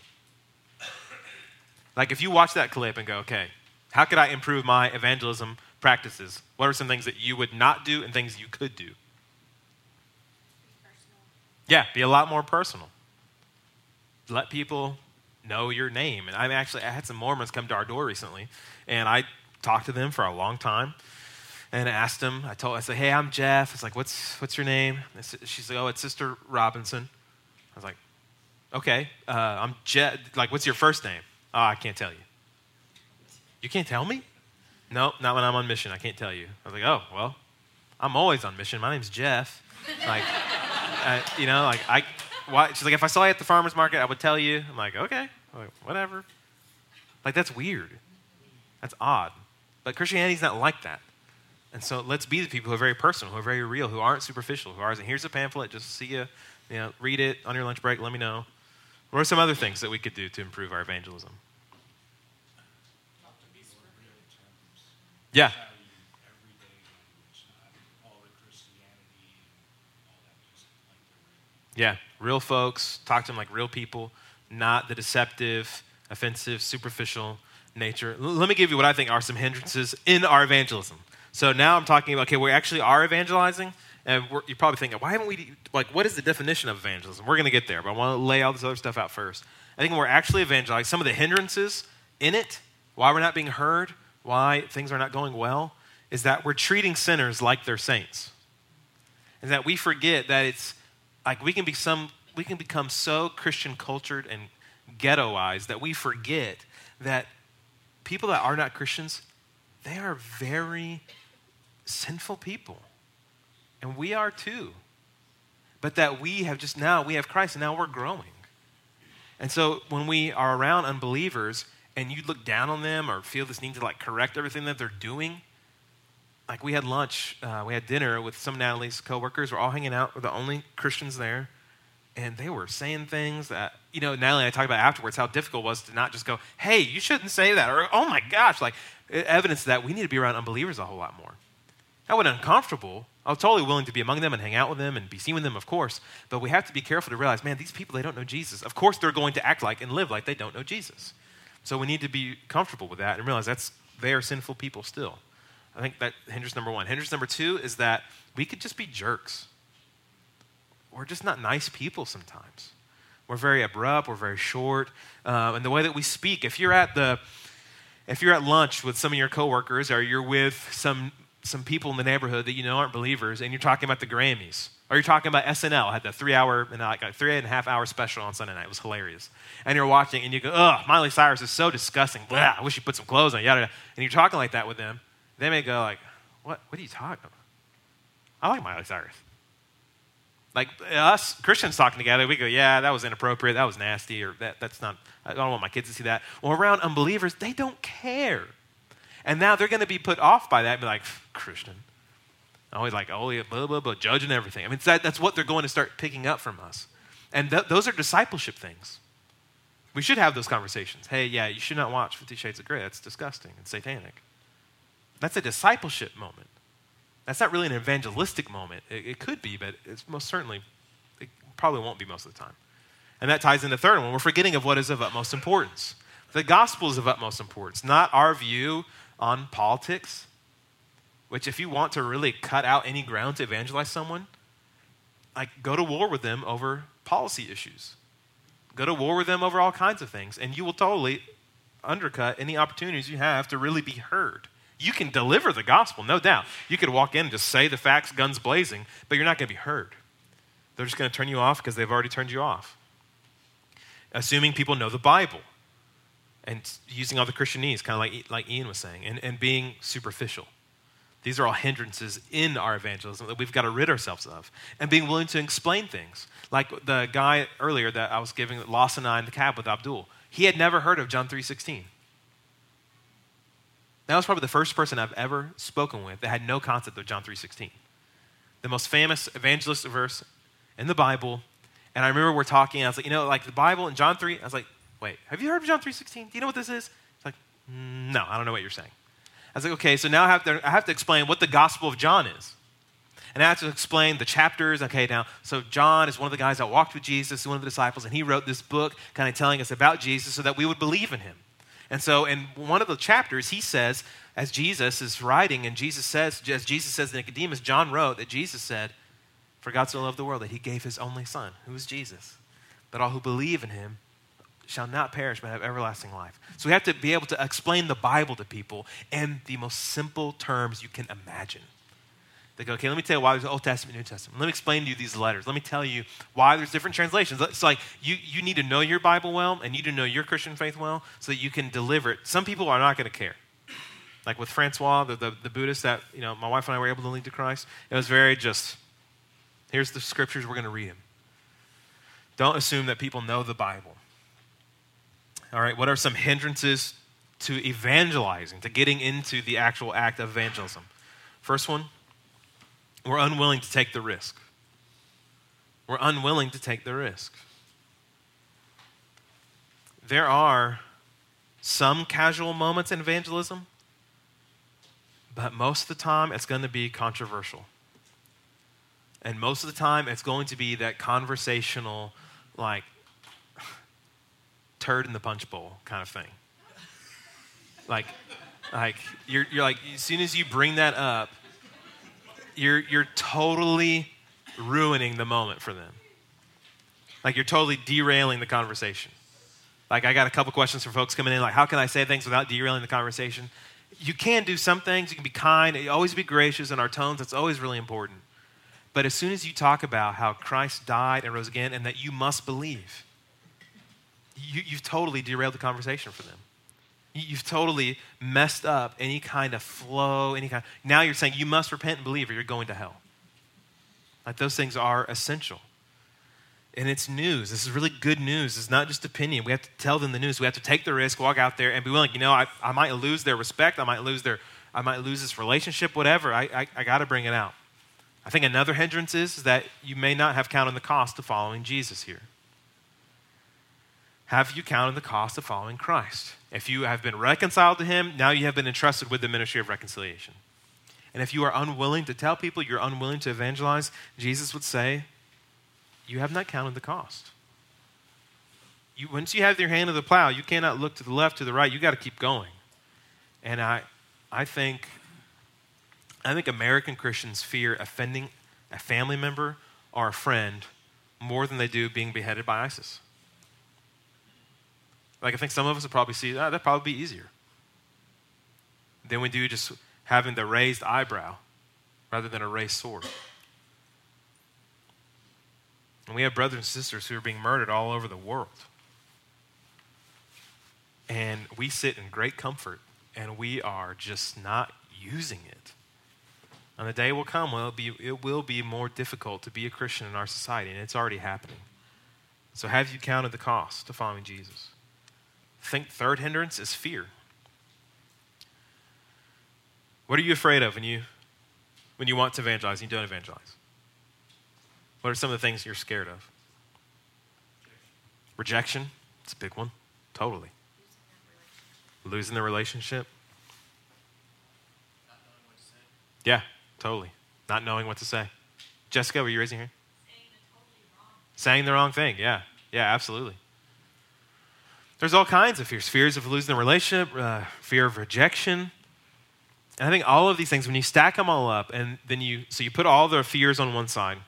Like, if you watch that clip and go, "Okay, how could I improve my evangelism practices? What are some things that you would not do and things you could do?" Yeah, be a lot more personal. Let people know your name. And I actually I had some Mormons come to our door recently, and I talked to them for a long time, and I asked him. I told I said, "Hey, I'm Jeff." It's like, "What's what's your name?" She's like, "Oh, it's Sister Robinson." I was like, "Okay, uh, I'm Jeff. Like, what's your first name?" Oh, I can't tell you. You can't tell me? No, not when I'm on mission. I can't tell you. I was like, "Oh, well, I'm always on mission. My name's Jeff." Like. You know, like I, why, she's like, if I saw you at the farmer's market, I would tell you. I'm like, okay, I'm like, whatever. Like that's weird. That's odd. But Christianity's not like that. And so let's be the people who are very personal, who are very real, who aren't superficial, who aren't, here's a pamphlet, just see you, you know, read it on your lunch break, let me know. What are some other things that we could do to improve our evangelism? Yeah. Yeah, real folks. Talk to them like real people, not the deceptive, offensive, superficial nature. L- let me give you what I think are some hindrances in our evangelism. So now I'm talking about, okay, we actually are evangelizing, and you're probably thinking, why haven't we, like, what is the definition of evangelism? We're going to get there, but I want to lay all this other stuff out first. I think when we're actually evangelizing, some of the hindrances in it, why we're not being heard, why things are not going well is that we're treating sinners like they're saints. And that we forget that it's like we can be some we can become so Christian cultured and ghettoized that we forget that people that are not Christians, they are very sinful people. And we are too. But that we have just now, we have Christ and now we're growing. And so when we are around unbelievers and you look down on them or feel this need to like correct everything that they're doing, like we had lunch, uh, we had dinner with some of Natalie's coworkers. We're all hanging out. We're the only Christians there. And they were saying things that, you know, Natalie and I talked about afterwards how difficult it was to not just go, hey, you shouldn't say that. Or, oh my gosh, like evidence that we need to be around unbelievers a whole lot more. That was uncomfortable. I was totally willing to be among them and hang out with them and be seen with them, of course. But we have to be careful to realize, man, these people, they don't know Jesus. Of course, they're going to act like and live like they don't know Jesus. So we need to be comfortable with that and realize that's they are sinful people still. I think that hindrance number one. Hindrance number two is that we could just be jerks. We're just not nice people sometimes. We're very abrupt. We're very short, uh, and the way that we speak. If you're at the, if you're at lunch with some of your coworkers, or you're with some some people in the neighborhood that you know aren't believers, and you're talking about the Grammys, or you're talking about SNL, I had the three hour and like a three and a half hour special on Sunday night. It was hilarious. And you're watching, and you go, "Ugh, Miley Cyrus is so disgusting. Blah, I wish you put some clothes on." Yada, yada. And you're talking like that with them. They may go like, "What? What are you talking about?" I like Miley Cyrus. Like us Christians talking together, we go, "Yeah, that was inappropriate. That was nasty," or that, "That's not. I don't want my kids to see that." Well, around unbelievers, they don't care. And now they're going to be put off by that and be like, Christian. Oh, Always like, oh, yeah, blah, blah, blah, judging everything. I mean, that, that's what they're going to start picking up from us. And th- those are discipleship things. We should have those conversations. Hey, yeah, you should not watch Fifty Shades of Grey. That's disgusting and satanic. That's a discipleship moment. That's not really an evangelistic moment. It, it could be, but it's most certainly, it probably won't be most of the time. And that ties into the third one. We're forgetting of what is of utmost importance. The gospel is of utmost importance, not our view on politics, which, if you want to really cut out any ground to evangelize someone, like go to war with them over policy issues. Go to war with them over all kinds of things, and you will totally undercut any opportunities you have to really be heard. You can deliver the gospel, no doubt. You could walk in and just say the facts, guns blazing, but you're not going to be heard. They're just going to turn you off because they've already turned you off. Assuming people know the Bible and using all the Christianese, kind of like, like Ian was saying, and, and being superficial. These are all hindrances in our evangelism that we've got to rid ourselves of. And being willing to explain things. Like the guy earlier that I was giving, Lawson and I in the cab with Abdul. He had never heard of John 3.16. That was probably the first person I've ever spoken with that had no concept of John 3.16. The most famous evangelist verse in the Bible. And I remember we're talking, I was like, you know, like the Bible in John 3, I was like, wait, have you heard of John 3.16? Do you know what this is? It's like, no, I don't know what you're saying. I was like, okay, so now I have, to, I have to explain what the Gospel of John is. And I have to explain the chapters. Okay, now, so John is one of the guys that walked with Jesus, one of the disciples, and he wrote this book kind of telling us about Jesus so that we would believe in him. And so in one of the chapters, he says, as Jesus is writing, and Jesus says, as Jesus says to Nicodemus, John wrote that Jesus said, For God so loved the world that he gave his only son, who is Jesus, that all who believe in him shall not perish but have everlasting life. So we have to be able to explain the Bible to people in the most simple terms you can imagine. They go, okay, let me tell you why there's Old Testament, New Testament. Let me explain to you these letters. Let me tell you why there's different translations. It's like you, you need to know your Bible well and you need to know your Christian faith well so that you can deliver it. Some people are not going to care. Like with Francois, the, the, the Buddhist that you know, my wife and I were able to lead to Christ, it was very just, here's the scriptures, we're going to read them. Don't assume that people know the Bible. All right, what are some hindrances to evangelizing, to getting into the actual act of evangelism? First one, we're unwilling to take the risk. We're unwilling to take the risk. There are some casual moments in evangelism, but most of the time it's going to be controversial. And most of the time it's going to be that conversational, like, turd in the punch bowl kind of thing. Like, like you're, you're like, as soon as you bring that up, you're, you're totally ruining the moment for them. Like, you're totally derailing the conversation. Like, I got a couple questions for folks coming in, like, how can I say things without derailing the conversation? You can do some things, you can be kind, you always be gracious in our tones, that's always really important. But as soon as you talk about how Christ died and rose again and that you must believe, you, have totally derailed the conversation for them. You, have totally messed up any kind of flow, any kind. Now you're saying you must repent and believe or you're going to hell. Like those things are essential. And it's news. This is really good news. It's not just opinion. We have to tell them the news. We have to take the risk, walk out there, and be willing. You know, I, I might lose their respect. I might lose their, I might lose this relationship. Whatever. I, I, I got to bring it out. I think another hindrance is, is that you may not have counted the cost of following Jesus here. Have you counted the cost of following Christ? If you have been reconciled to Him, now you have been entrusted with the ministry of reconciliation. And if you are unwilling to tell people, you're unwilling to evangelize, Jesus would say, You have not counted the cost. You, once you have your hand on the plow, you cannot look to the left, to the right. You got to keep going. And I, I think, I think American Christians fear offending a family member or a friend more than they do being beheaded by ISIS. Like I think some of us would probably see oh, that'd probably be easier than we do just having the raised eyebrow rather than a raised sword. And we have brothers and sisters who are being murdered all over the world. And we sit in great comfort and we are just not using it. And the day will come when it, be, it will be more difficult to be a Christian in our society, and it's already happening. So, have you counted the cost to following Jesus? Think third hindrance is fear. What are you afraid of when you when you want to evangelize and you don't evangelize? What are some of the things you're scared of? Rejection, it's a big one. Totally. Losing the relationship. Yeah, totally. Not knowing what to say. Jessica, were you raising your hand? Saying the wrong thing. Yeah. Yeah, absolutely. There's all kinds of fears fears of losing the relationship, uh, fear of rejection. And I think all of these things, when you stack them all up, and then you, so you put all the fears on one side,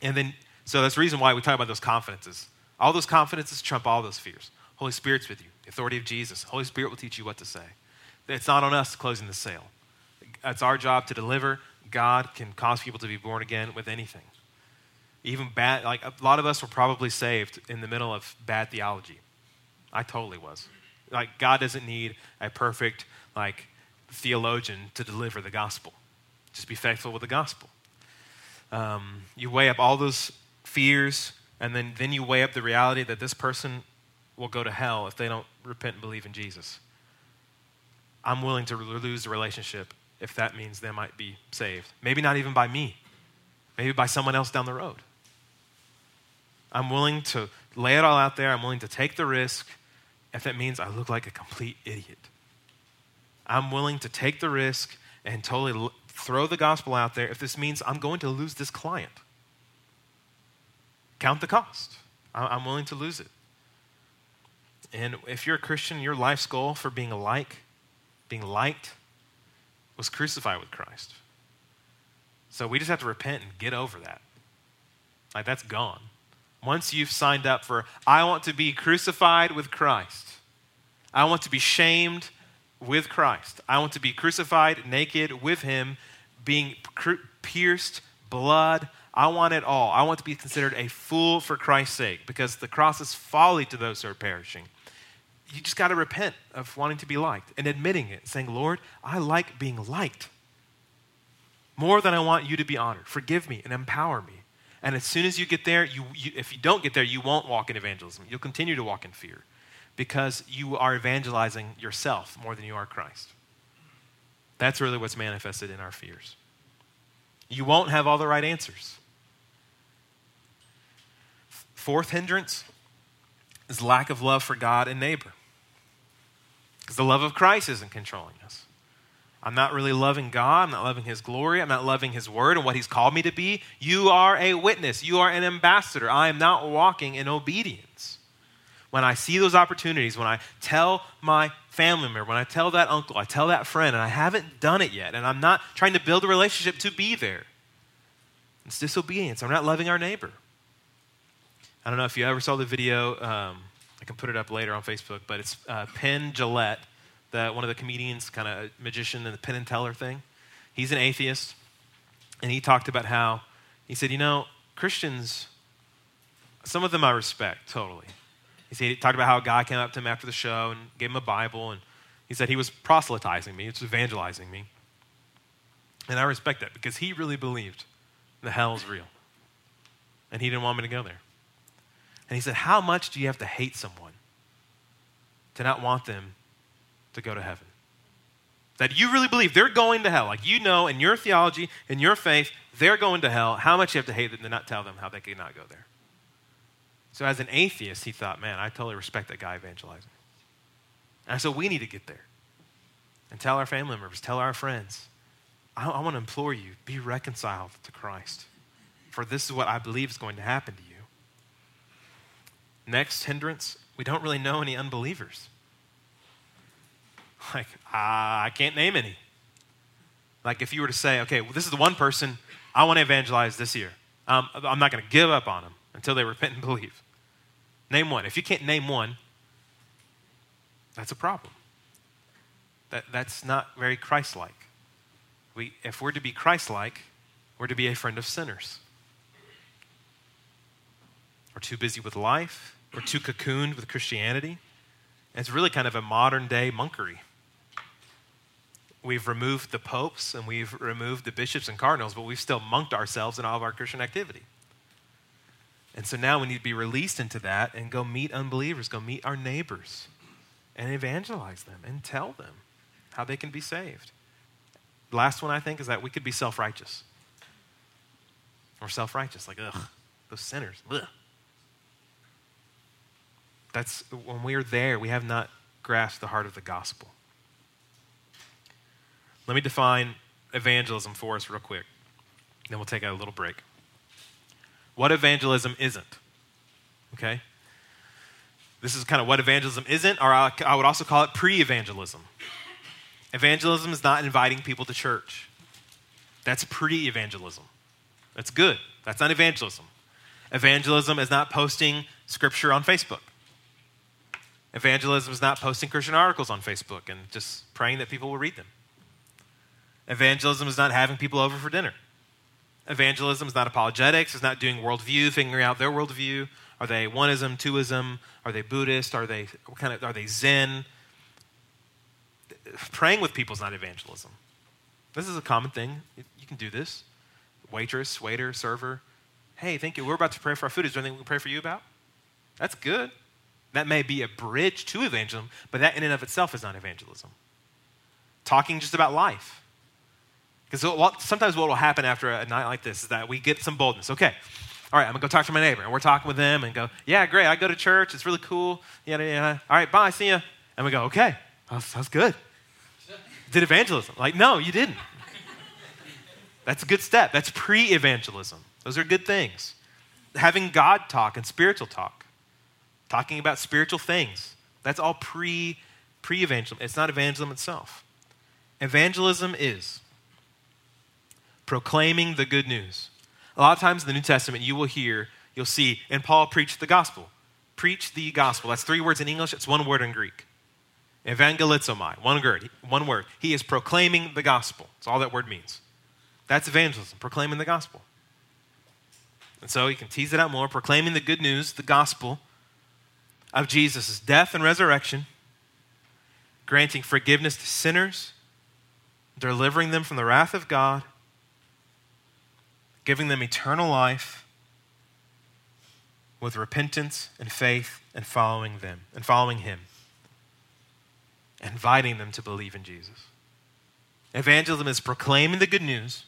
and then, so that's the reason why we talk about those confidences. All those confidences trump all those fears. Holy Spirit's with you, the authority of Jesus. Holy Spirit will teach you what to say. It's not on us closing the sale. It's our job to deliver. God can cause people to be born again with anything. Even bad, like a lot of us were probably saved in the middle of bad theology. I totally was. Like, God doesn't need a perfect, like, theologian to deliver the gospel. Just be faithful with the gospel. Um, you weigh up all those fears, and then, then you weigh up the reality that this person will go to hell if they don't repent and believe in Jesus. I'm willing to lose the relationship if that means they might be saved. Maybe not even by me, maybe by someone else down the road. I'm willing to lay it all out there. I'm willing to take the risk if that means I look like a complete idiot. I'm willing to take the risk and totally throw the gospel out there if this means I'm going to lose this client. Count the cost. I- I'm willing to lose it. And if you're a Christian, your life's goal for being like, being liked, was crucified with Christ. So we just have to repent and get over that. Like that's gone. Once you've signed up for, I want to be crucified with Christ, I want to be shamed with Christ, I want to be crucified naked with Him, being pierced, blood. I want it all. I want to be considered a fool for Christ's sake because the cross is folly to those who are perishing. You just got to repent of wanting to be liked and admitting it, saying, Lord, I like being liked more than I want you to be honored. Forgive me and empower me. And as soon as you get there, you, you, if you don't get there, you won't walk in evangelism. You'll continue to walk in fear because you are evangelizing yourself more than you are Christ. That's really what's manifested in our fears. You won't have all the right answers. Fourth hindrance is lack of love for God and neighbor. Because the love of Christ isn't controlling us. I'm not really loving God. I'm not loving His glory. I'm not loving His word and what He's called me to be. You are a witness. You are an ambassador. I am not walking in obedience. When I see those opportunities, when I tell my family member, when I tell that uncle, I tell that friend, and I haven't done it yet, and I'm not trying to build a relationship to be there, it's disobedience. I'm not loving our neighbor. I don't know if you ever saw the video. Um, I can put it up later on Facebook, but it's uh, Penn Jillette the, one of the comedians, kind of magician and the Penn and Teller thing. He's an atheist, and he talked about how he said, you know, Christians, some of them I respect totally. He said he talked about how a guy came up to him after the show and gave him a Bible, and he said he was proselytizing me, it's evangelizing me. And I respect that because he really believed the hell is real. And he didn't want me to go there. And he said, How much do you have to hate someone to not want them to go to heaven? That you really believe they're going to hell. Like you know in your theology, in your faith, they're going to hell. How much you have to hate them to not tell them how they cannot go there? So as an atheist, he thought, man, I totally respect that guy evangelizing. And so we need to get there and tell our family members, tell our friends, I, I want to implore you, be reconciled to Christ. For this is what I believe is going to happen to you. Next hindrance, we don't really know any unbelievers. Like, uh, I can't name any. Like, if you were to say, okay, well, this is the one person I want to evangelize this year, um, I'm not going to give up on them until they repent and believe. Name one. If you can't name one, that's a problem. That, that's not very Christ like. We, if we're to be Christ like, we're to be a friend of sinners. We're too busy with life, we're too cocooned with Christianity. And it's really kind of a modern day monkery. We've removed the popes and we've removed the bishops and cardinals, but we've still monked ourselves in all of our Christian activity. And so now we need to be released into that and go meet unbelievers, go meet our neighbors and evangelize them and tell them how they can be saved. Last one I think is that we could be self righteous. Or self righteous, like, ugh, those sinners. Ugh. That's when we are there, we have not grasped the heart of the gospel. Let me define evangelism for us real quick. Then we'll take a little break. What evangelism isn't. Okay? This is kind of what evangelism isn't, or I would also call it pre evangelism. Evangelism is not inviting people to church. That's pre evangelism. That's good. That's not evangelism. Evangelism is not posting scripture on Facebook. Evangelism is not posting Christian articles on Facebook and just praying that people will read them. Evangelism is not having people over for dinner. Evangelism is not apologetics, it's not doing worldview, figuring out their worldview. Are they oneism, twoism? Are they Buddhist? Are they what kind of are they Zen? Praying with people is not evangelism. This is a common thing. You can do this. Waitress, waiter, server. Hey, thank you. We're about to pray for our food. Is there anything we can pray for you about? That's good. That may be a bridge to evangelism, but that in and of itself is not evangelism. Talking just about life. Because sometimes what will happen after a night like this is that we get some boldness. Okay, all right, I'm gonna go talk to my neighbor, and we're talking with them, and go, yeah, great, I go to church, it's really cool, yeah, yeah. All right, bye, see ya. And we go, okay, that's, that's good. Did evangelism? Like, no, you didn't. That's a good step. That's pre-evangelism. Those are good things. Having God talk and spiritual talk talking about spiritual things. That's all pre pre evangelism. It's not evangelism itself. Evangelism is proclaiming the good news. A lot of times in the New Testament, you will hear, you'll see, and Paul preached the gospel. Preach the gospel. That's three words in English, it's one word in Greek. Evangelizomai, one word. One word. He is proclaiming the gospel. That's all that word means. That's evangelism, proclaiming the gospel. And so you can tease it out more, proclaiming the good news, the gospel of Jesus' death and resurrection, granting forgiveness to sinners, delivering them from the wrath of God, giving them eternal life with repentance and faith and following them and following him inviting them to believe in Jesus. Evangelism is proclaiming the good news,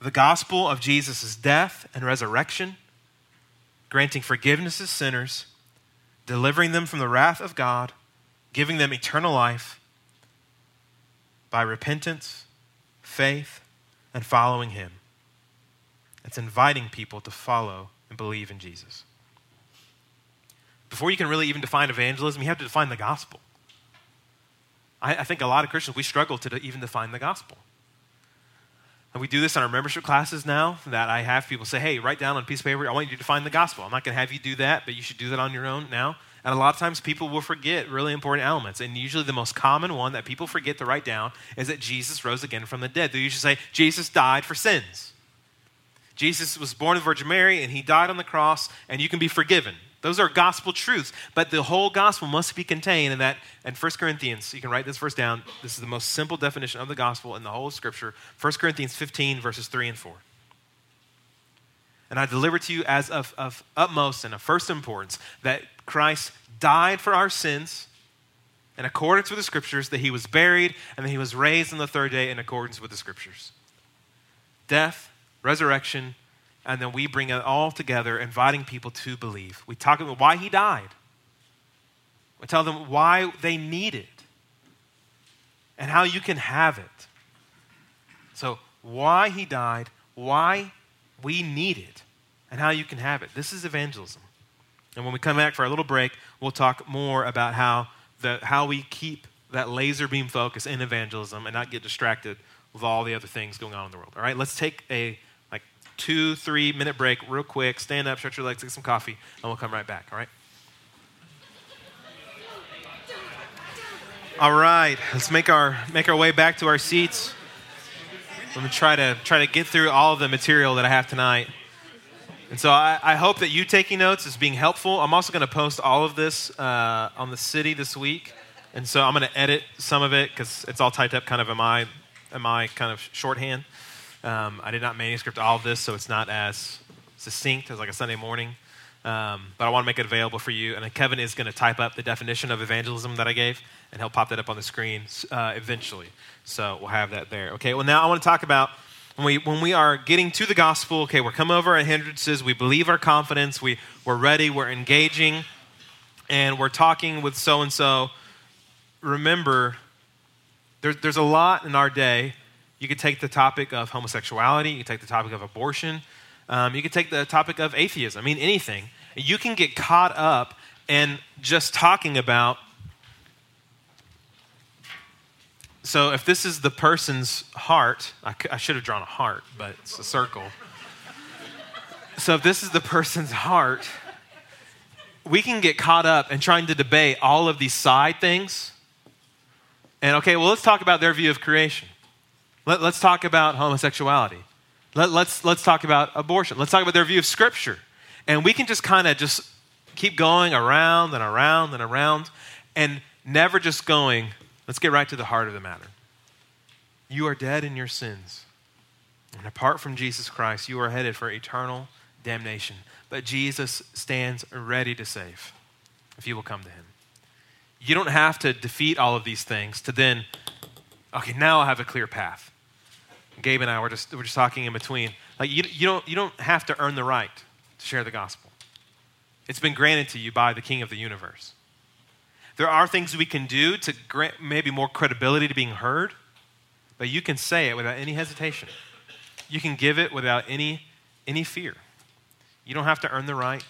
the gospel of Jesus' death and resurrection, granting forgiveness to sinners, delivering them from the wrath of God, giving them eternal life by repentance, faith, and following Him. It's inviting people to follow and believe in Jesus. Before you can really even define evangelism, you have to define the gospel. I, I think a lot of Christians, we struggle to even define the gospel. And we do this in our membership classes now that I have people say, hey, write down on a piece of paper, I want you to define the gospel. I'm not going to have you do that, but you should do that on your own now. And a lot of times people will forget really important elements. And usually the most common one that people forget to write down is that Jesus rose again from the dead. They usually say, Jesus died for sins. Jesus was born of Virgin Mary and he died on the cross and you can be forgiven. Those are gospel truths, but the whole gospel must be contained in that. And 1 Corinthians, you can write this verse down. This is the most simple definition of the gospel in the whole of Scripture. 1 Corinthians 15, verses 3 and 4. And I deliver to you as of, of utmost and of first importance that Christ died for our sins in accordance with the Scriptures, that he was buried, and that he was raised on the third day in accordance with the Scriptures. Death, resurrection, and then we bring it all together, inviting people to believe. We talk about why he died. We tell them why they need it and how you can have it. So, why he died, why we need it, and how you can have it. This is evangelism. And when we come back for our little break, we'll talk more about how, the, how we keep that laser beam focus in evangelism and not get distracted with all the other things going on in the world. All right, let's take a two, three minute break, real quick. Stand up, stretch your legs, get some coffee, and we'll come right back, all right? All right, let's make our, make our way back to our seats. Let me try to, try to get through all of the material that I have tonight. And so I, I hope that you taking notes is being helpful. I'm also to post all of this uh, on the city this week. And so I'm to edit some of it because it's all typed up kind of in my, in my kind of shorthand. Um, I did not manuscript all of this, so it's not as succinct as like a Sunday morning. Um, but I want to make it available for you. And Kevin is going to type up the definition of evangelism that I gave, and he'll pop that up on the screen uh, eventually. So we'll have that there. Okay, well, now I want to talk about when we, when we are getting to the gospel. Okay, we're come over at hindrances, we believe our confidence, we, we're ready, we're engaging, and we're talking with so and so. Remember, there, there's a lot in our day you could take the topic of homosexuality, you could take the topic of abortion, um, you could take the topic of atheism. I mean, anything. You can get caught up in just talking about. So, if this is the person's heart, I, I should have drawn a heart, but it's a circle. So, if this is the person's heart, we can get caught up in trying to debate all of these side things. And okay, well, let's talk about their view of creation. Let, us talk about homosexuality. Let, let's, let's talk about abortion. Let's talk about their view of Scripture. And we can just kind of just keep going around and around and around and never just going, let's get right to the heart of the matter. You are dead in your sins. And apart from Jesus Christ, you are headed for eternal damnation. But Jesus stands ready to save if you will come to him. You don't have to defeat all of these things to then, okay, now I have a clear path. Gabe and I were just, were just talking in between. Like, you, you, don't, you don't have to earn the right to share the gospel, it's been granted to you by the King of the universe. There are things we can do to grant maybe more credibility to being heard, but you can say it without any hesitation. You can give it without any, any fear. You don't have to earn the right.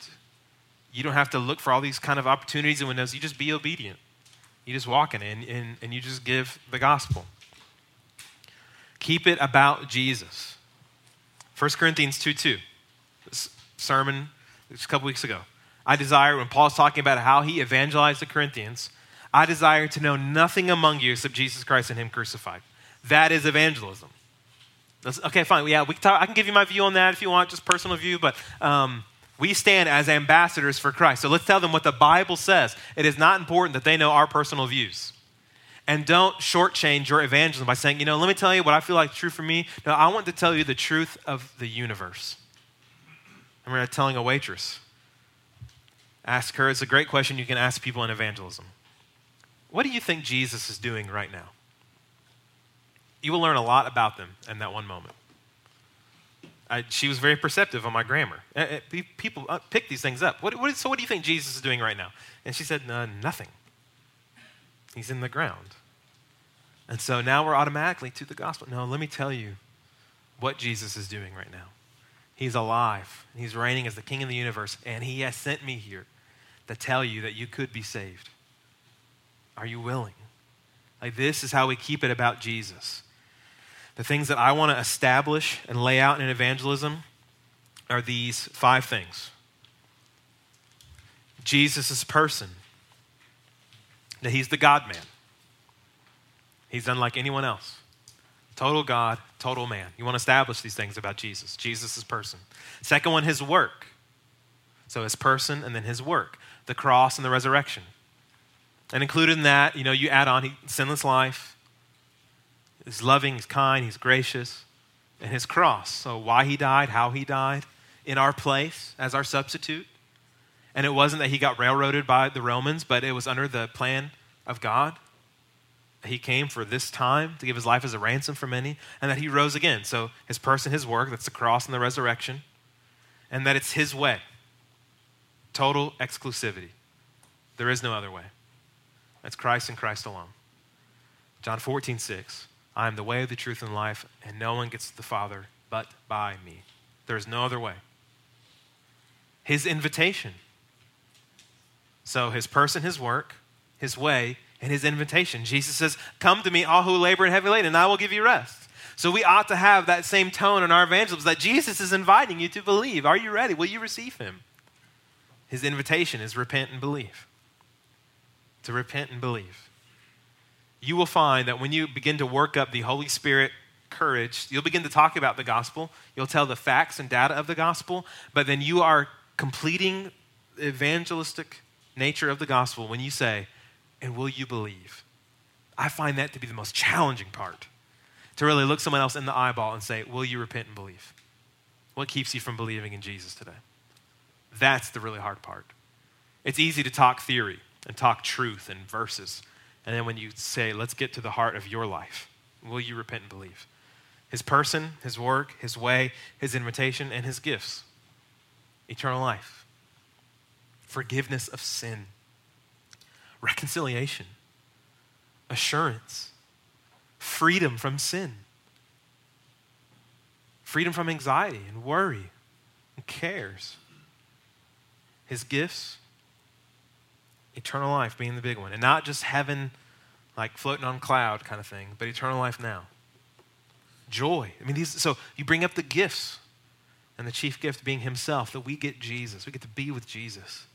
You don't have to look for all these kind of opportunities and windows. You just be obedient. You just walk in and, and, and you just give the gospel. Keep it about Jesus. 1 Corinthians 2 2, sermon a couple weeks ago. I desire, when Paul's talking about how he evangelized the Corinthians, I desire to know nothing among you except Jesus Christ and Him crucified. That is evangelism. That's, okay, fine. Yeah, we can talk, I can give you my view on that if you want, just personal view, but um, we stand as ambassadors for Christ. So let's tell them what the Bible says. It is not important that they know our personal views and don't shortchange your evangelism by saying, you know, let me tell you what I feel like true for me. No, I want to tell you the truth of the universe. I remember telling a waitress, ask her, it's a great question you can ask people in evangelism. What do you think Jesus is doing right now? You will learn a lot about them in that one moment. I, she was very perceptive on my grammar. Uh, uh, people uh, pick these things up. What, what, so, what do you think Jesus is doing right now? And she said, Nothing. He's in the ground. And so now we're automatically to the gospel. No, let me tell you what Jesus is doing right now. He's alive. He's reigning as the king of the universe, and he has sent me here to tell you that you could be saved. Are you willing? Like, this is how we keep it about Jesus. The things that I want to establish and lay out in evangelism are these five things Jesus' person, that he's the God man. He's unlike anyone else. Total God, total man. You want to establish these things about Jesus. Jesus person. Second one, his work. So his person and then his work, the cross and the resurrection. And included in that, you know, you add on he, sinless life. He's loving, he's kind, he's gracious. And his cross. So why he died, how he died, in our place as our substitute. And it wasn't that he got railroaded by the Romans, but it was under the plan of God. He came for this time to give his life as a ransom for many, and that he rose again. So his person, his work, that's the cross and the resurrection, and that it's his way. Total exclusivity. There is no other way. That's Christ and Christ alone. John 14, 6. I am the way, the truth, and life, and no one gets to the Father but by me. There is no other way. His invitation. So, his person, his work, his way, and his invitation. Jesus says, Come to me, all who labor and heavy laden, and I will give you rest. So, we ought to have that same tone in our evangelism that Jesus is inviting you to believe. Are you ready? Will you receive him? His invitation is repent and believe. To repent and believe. You will find that when you begin to work up the Holy Spirit courage, you'll begin to talk about the gospel. You'll tell the facts and data of the gospel, but then you are completing the evangelistic nature of the gospel when you say, and will you believe? I find that to be the most challenging part. To really look someone else in the eyeball and say, Will you repent and believe? What keeps you from believing in Jesus today? That's the really hard part. It's easy to talk theory and talk truth and verses. And then when you say, let's get to the heart of your life, will you repent and believe? His person, his work, his way, his invitation, and his gifts eternal life, forgiveness of sin, reconciliation, assurance, freedom from sin, freedom from anxiety and worry and cares his gifts, eternal life being the big one. And not just heaven, like floating on cloud kind of thing, but eternal life now. Joy. I mean, these, so you bring up the gifts, and the chief gift being himself, that we get Jesus. We get to be with Jesus.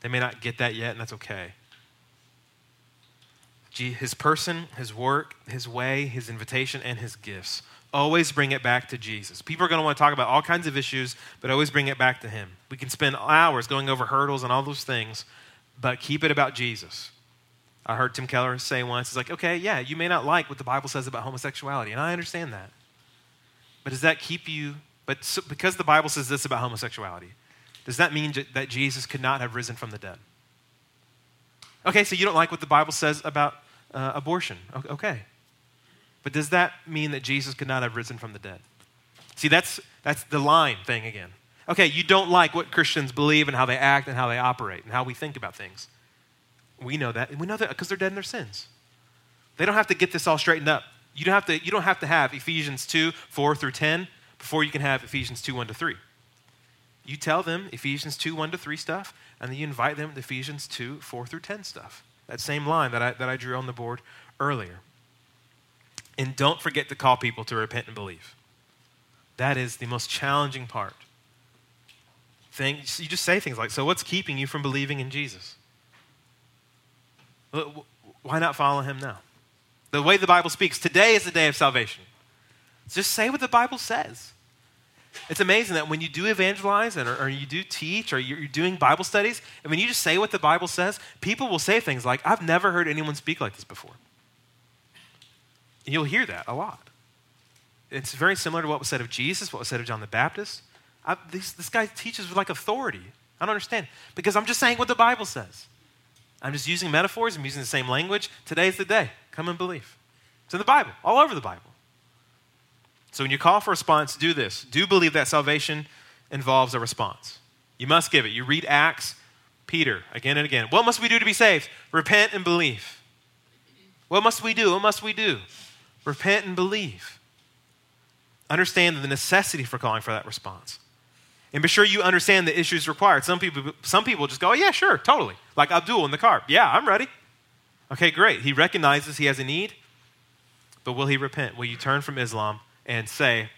They may not get that yet, and that's okay. His person, his work, his way, his invitation, and his gifts. Always bring it back to Jesus. People are going to want to talk about all kinds of issues, but always bring it back to Him. We can spend hours going over hurdles and all those things, but keep it about Jesus. I heard Tim Keller say once, he's like, okay, yeah, you may not like what the Bible says about homosexuality, and I understand that. But does that keep you, but so, because the Bible says this about homosexuality, does that mean that Jesus could not have risen from the dead? Okay, so you don't like what the Bible says about uh, abortion. Okay. But does that mean that Jesus could not have risen from the dead? See, that's, that's the line thing again. Okay, you don't like what Christians believe and how they act and how they operate and how we think about things. We know that. And we know that because they're dead in their sins. They don't have to get this all straightened up. You don't have to, you don't have, to have Ephesians 2, 4 through 10 before you can have Ephesians 2, 1 to 3. You tell them Ephesians 2, 1 to 3 stuff, and then you invite them to Ephesians 2, 4 through 10 stuff. That same line that I, that I drew on the board earlier. And don't forget to call people to repent and believe. That is the most challenging part. Things, you just say things like, So, what's keeping you from believing in Jesus? Why not follow him now? The way the Bible speaks, today is the day of salvation. Just say what the Bible says. It's amazing that when you do evangelize and, or, or you do teach or you're, you're doing Bible studies, and when you just say what the Bible says, people will say things like, I've never heard anyone speak like this before. You'll hear that a lot. It's very similar to what was said of Jesus, what was said of John the Baptist. I, this, this guy teaches with like authority. I don't understand because I'm just saying what the Bible says. I'm just using metaphors, I'm using the same language. Today's the day. Come and believe. It's in the Bible, all over the Bible. So when you call for response, do this. Do believe that salvation involves a response. You must give it. You read Acts, Peter, again and again. What must we do to be saved? Repent and believe. What must we do? What must we do? Repent and believe. Understand the necessity for calling for that response. And be sure you understand the issues required. Some people, some people just go, oh, yeah, sure, totally. Like Abdul in the car. Yeah, I'm ready. Okay, great. He recognizes he has a need, but will he repent? Will you turn from Islam and say,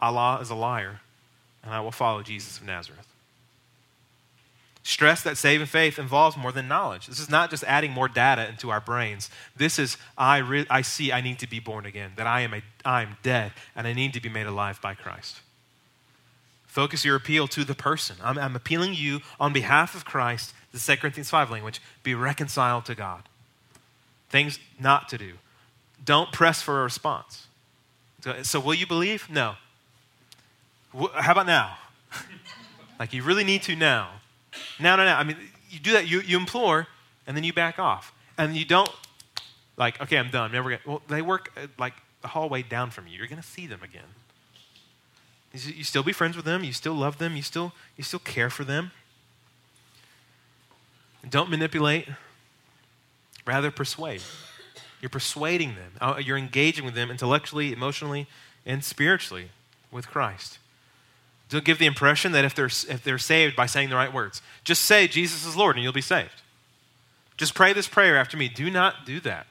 Allah is a liar, and I will follow Jesus of Nazareth? Stress that saving faith involves more than knowledge. This is not just adding more data into our brains. This is, I, re- I see I need to be born again, that I am a, I'm dead, and I need to be made alive by Christ. Focus your appeal to the person. I'm, I'm appealing you on behalf of Christ, the 2 Corinthians 5 language, be reconciled to God. Things not to do. Don't press for a response. So, will you believe? No. How about now? like you really need to now. No, no, no. I mean, you do that, you, you implore, and then you back off. And you don't, like, okay, I'm done. Never gonna, well, they work uh, like the hallway down from you. You're going to see them again. You still be friends with them. You still love them. You still, you still care for them. Don't manipulate, rather persuade. You're persuading them. Uh, you're engaging with them intellectually, emotionally, and spiritually with Christ. Don't give the impression that if they're, if they're saved by saying the right words, just say Jesus is Lord and you'll be saved. Just pray this prayer after me. Do not do that.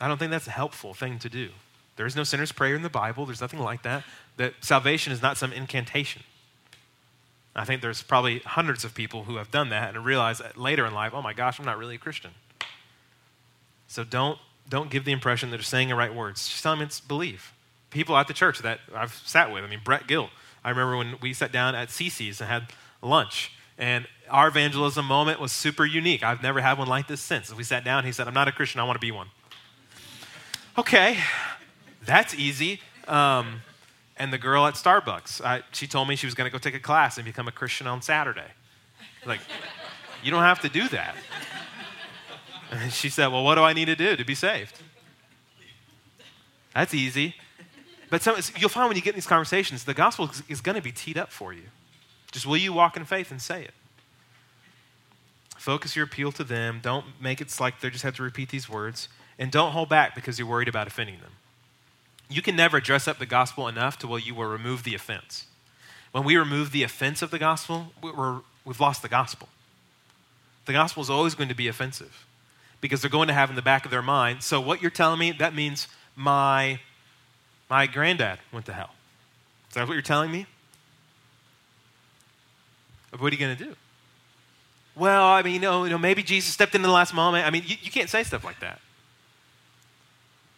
I don't think that's a helpful thing to do. There is no sinner's prayer in the Bible. There's nothing like that. That salvation is not some incantation. I think there's probably hundreds of people who have done that and realize later in life, oh my gosh, I'm not really a Christian. So don't, don't give the impression that they're saying the right words. Just tell them it's believe people at the church that I've sat with. I mean, Brett Gill. I remember when we sat down at CC's and had lunch, and our evangelism moment was super unique. I've never had one like this since. We sat down, he said, I'm not a Christian, I want to be one. Okay, that's easy. Um, and the girl at Starbucks, I, she told me she was going to go take a class and become a Christian on Saturday. Like, you don't have to do that. And she said, Well, what do I need to do to be saved? That's easy. But some, you'll find when you get in these conversations, the gospel is, going to be teed up for you. Just will you walk in faith and say it? Focus your appeal to them. Don't make it like they just have to repeat these words. And don't hold back because you're worried about offending them. You can never dress up the gospel enough to where you will remove the offense. When we remove the offense of the gospel, we're, we've lost the gospel. The gospel is always going to be offensive because they're going to have in the back of their mind, so what you're telling me, that means my my granddad went to hell. Is that what you're telling me? What are you going to do? Well, I mean, you know, you know, maybe Jesus stepped in the last moment. I mean, you, you can't say stuff like that.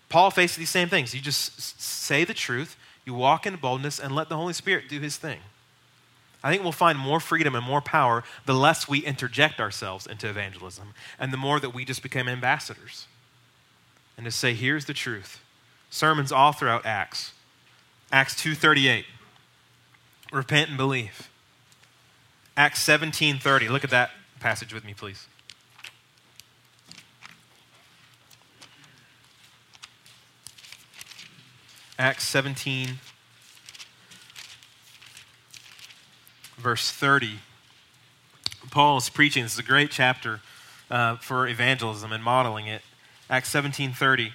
Paul faced these same things. You just say the truth, you walk in boldness, and let the Holy Spirit do his thing. I think we'll find more freedom and more power the less we interject ourselves into evangelism and the more that we just become ambassadors. And to say, here's the truth sermons all throughout Acts. Acts 2:38. Repent and believe. Acts 17:30. Look at that passage with me, please. Acts 17 verse 30. Paul is preaching. This is a great chapter uh, for evangelism and modeling it. Acts 17:30.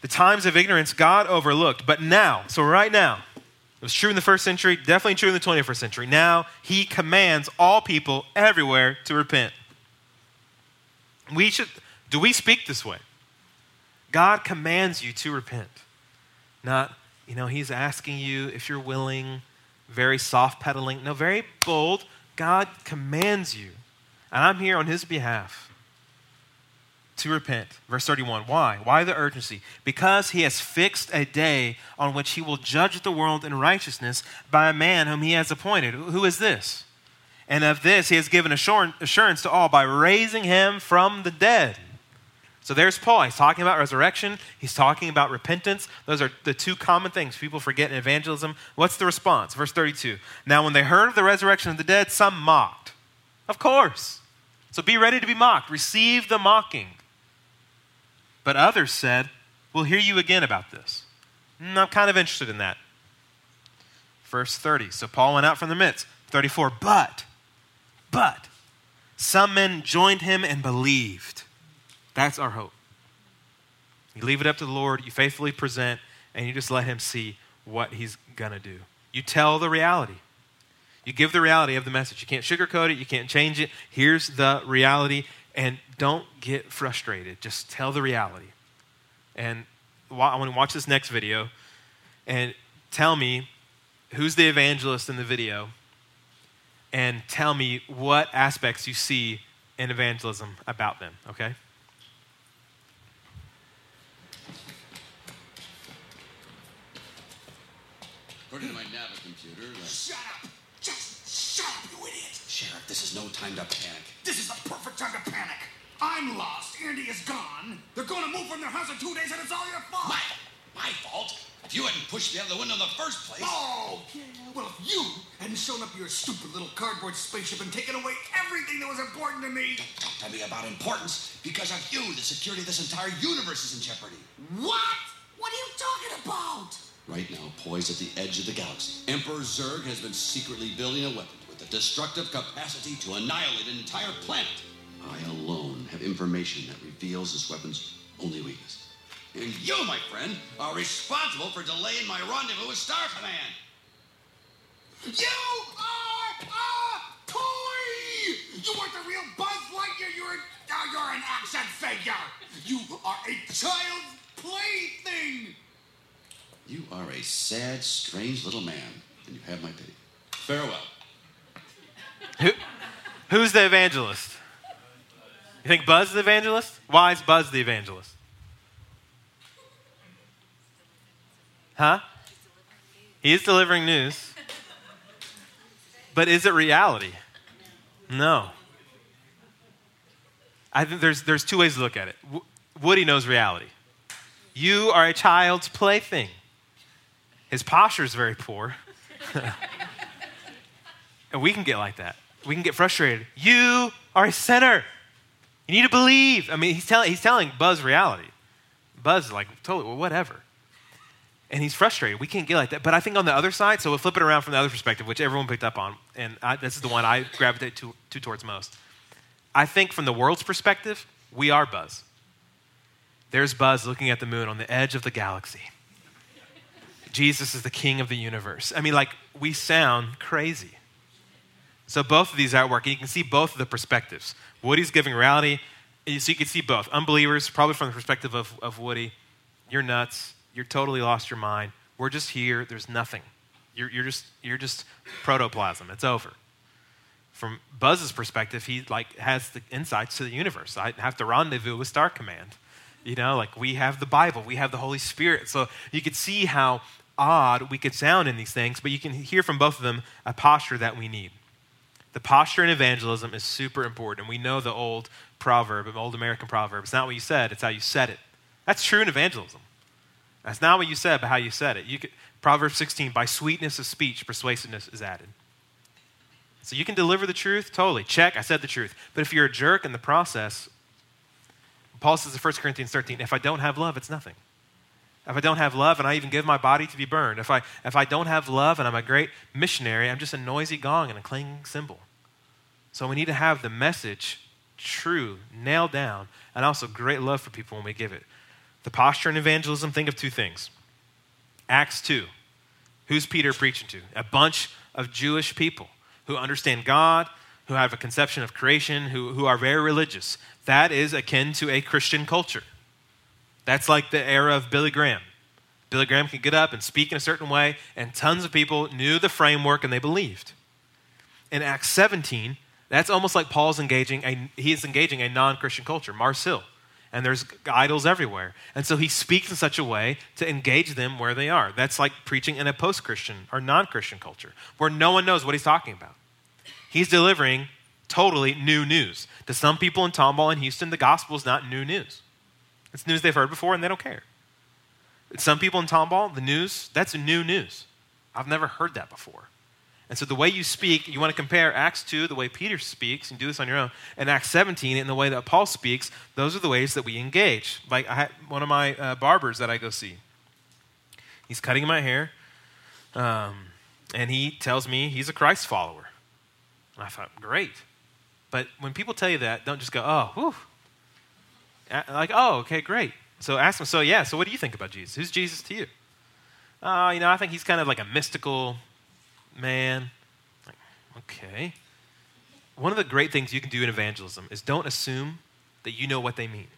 The times of ignorance God overlooked, but now, so right now, it was true in the first century, definitely true in the 21st century. Now he commands all people everywhere to repent. We should do we speak this way? God commands you to repent. Not, you know, he's asking you if you're willing, very soft pedaling. No, very bold. God commands you. And I'm here on his behalf to repent. Verse 31. Why? Why the urgency? Because he has fixed a day on which he will judge the world in righteousness by a man whom he has appointed. Who is this? And of this he has given assurance to all by raising him from the dead. So there's Paul. He's talking about resurrection. He's talking about repentance. Those are the two common things people forget in evangelism. What's the response? Verse 32. Now, when they heard of the resurrection of the dead, some mocked. Of course. So be ready to be mocked. Receive the mocking. But others said, We'll hear you again about this. Mm, I'm kind of interested in that. Verse 30. So Paul went out from the midst. 34. But, but, some men joined him and believed. That's our hope. You leave it up to the Lord, you faithfully present, and you just let him see what he's going to do. You tell the reality. You give the reality of the message. You can't sugarcoat it, you can't change it. Here's the reality. And don't get frustrated. Just tell the reality. And I want to watch this next video and tell me who's the evangelist in the video and tell me what aspects you see in evangelism about them, okay? According to my Navi computer, the Shut up! Just shut up, you idiot! Sheriff, this is no time to panic. This is the perfect time to panic. I'm lost. Andy is gone. They're going to move from their house in two days, and it's all your fault. My, my fault? If you hadn't pushed me out of the window in the first place. Oh, yeah. Well, if you hadn't shown up your stupid little cardboard spaceship and taken away everything that was important to me. Don't talk to me about importance. Because of you, the security of this entire universe is in jeopardy. What? What are you talking about? Right now, poised at the edge of the galaxy, Emperor Zurg has been secretly building a weapon with the destructive capacity to annihilate an entire planet. I alone have information that reveals this weapon's only weakness. And you, my friend, are responsible for delaying my rendezvous with Star Command. You are a toy! You weren't the real Buzz Lightyear. You're, you're an action figure. You are a child's plaything. You are a sad, strange little man, and you have my pity. Farewell. Who, who's the evangelist? You think Buzz the evangelist? Why is Buzz the evangelist? Huh? He is delivering news. But is it reality? No. I think there's, there's two ways to look at it. Woody knows reality. You are a child's plaything. His posture is very poor. and we can get like that. We can get frustrated. You are a sinner. You need to believe. I mean, he's, tell, he's telling Buzz reality. Buzz is like, totally, well, whatever. And he's frustrated. We can't get like that. But I think on the other side, so we'll flip it around from the other perspective, which everyone picked up on, and I, this is the one I gravitate to, to towards most. I think from the world's perspective, we are Buzz. There's Buzz looking at the moon on the edge of the galaxy. Jesus is the king of the universe. I mean, like, we sound crazy. So both of these are at work, and you can see both of the perspectives. Woody's giving reality, so you can see both. Unbelievers, probably from the perspective of, of Woody, you're nuts. You're totally lost your mind. We're just here. There's nothing. You're, you're just you're just protoplasm. It's over. From Buzz's perspective, he like has the insights to the universe. I have to rendezvous with Star Command. You know, like we have the Bible, we have the Holy Spirit. So you could see how odd we could sound in these things, but you can hear from both of them a posture that we need. The posture in evangelism is super important. We know the old proverb, an old American proverb. It's not what you said, it's how you said it. That's true in evangelism. That's not what you said, but how you said it. You could, Proverbs 16, by sweetness of speech, persuasiveness is added. So you can deliver the truth, totally. Check, I said the truth. But if you're a jerk in the process, Paul says in 1 Corinthians 13, if I don't have love, it's nothing. If I don't have love and I even give my body to be burned, if I, if I don't have love and I'm a great missionary, I'm just a noisy gong and a clanging cymbal. So we need to have the message true, nailed down, and also great love for people when we give it. The posture in evangelism, think of two things. Acts 2. Who's Peter preaching to? A bunch of Jewish people who understand God, who have a conception of creation, who, who are very religious. That is akin to a Christian culture. That's like the era of Billy Graham. Billy Graham could get up and speak in a certain way, and tons of people knew the framework and they believed. In Acts 17, that's almost like Paul's engaging a, he is engaging a non-Christian culture, Mars Hill. And there's idols everywhere. And so he speaks in such a way to engage them where they are. That's like preaching in a post-Christian or non-Christian culture where no one knows what he's talking about. He's delivering totally new news. To some people in Tomball and Houston, the gospel is not new news. It's news they've heard before and they don't care. Some people in Tomball, the news, that's new news. I've never heard that before. And so the way you speak, you want to compare Acts 2, the way Peter speaks, and do this on your own, and Acts 17, and the way that Paul speaks, those are the ways that we engage. Like I had one of my uh, barbers that I go see. He's cutting my hair, um, and he tells me he's a Christ follower. And I thought, great. But when people tell you that, don't just go, oh, whew. Like, oh, okay, great. So ask them, so yeah, so what do you think about Jesus? Who's Jesus to you? Oh, you know, I think he's kind of like a mystical man. Like, okay. One of the great things you can do in evangelism is don't assume that you know what they mean.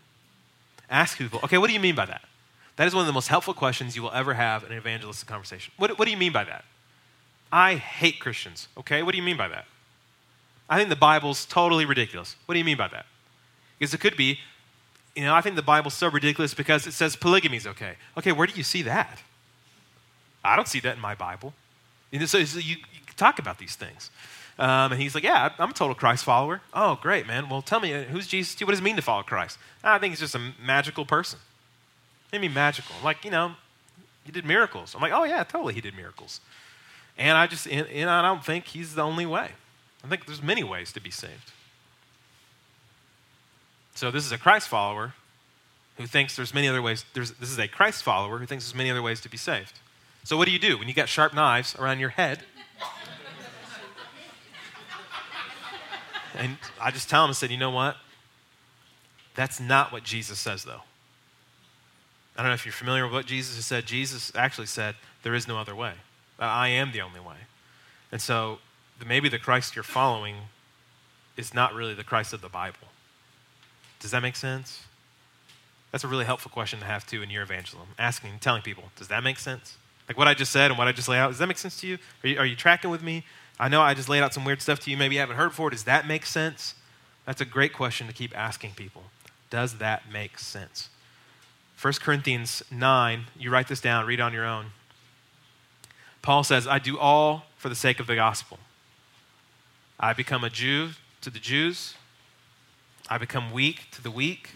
Ask people, okay, what do you mean by that? That is one of the most helpful questions you will ever have in an evangelistic conversation. What, what do you mean by that? I hate Christians. Okay, what do you mean by that? I think the Bible's totally ridiculous. What do you mean by that? Because it could be, you know, I think the Bible's so ridiculous because it says polygamy is okay. Okay, where do you see that? I don't see that in my Bible. You so, so you, you talk about these things. Um, and he's like, Yeah, I'm a total Christ follower. Oh, great, man. Well, tell me, uh, who's Jesus? What does it mean to follow Christ? I think he's just a magical person. You mean magical? Like, you know, he did miracles. I'm like, Oh, yeah, totally, he did miracles. And I just, and, and I don't think he's the only way. I think there's many ways to be saved. So this is a Christ follower who thinks there's many other ways. There's, this is a Christ follower who thinks there's many other ways to be saved. So what do you do when you got sharp knives around your head? and I just tell him, I said, you know what? That's not what Jesus says, though. I don't know if you're familiar with what Jesus has said. Jesus actually said, there is no other way. Uh, I am the only way. And so maybe the Christ you're following is not really the Christ of the Bible. Does that make sense? That's a really helpful question to have too in your evangelism. Asking, telling people, does that make sense? Like what I just said and what I just laid out, does that make sense to you? Are you, are you tracking with me? I know I just laid out some weird stuff to you, maybe you haven't heard before. Does that make sense? That's a great question to keep asking people. Does that make sense? 1 Corinthians 9, you write this down, read on your own. Paul says, I do all for the sake of the gospel. I become a Jew to the Jews, I become weak to the weak.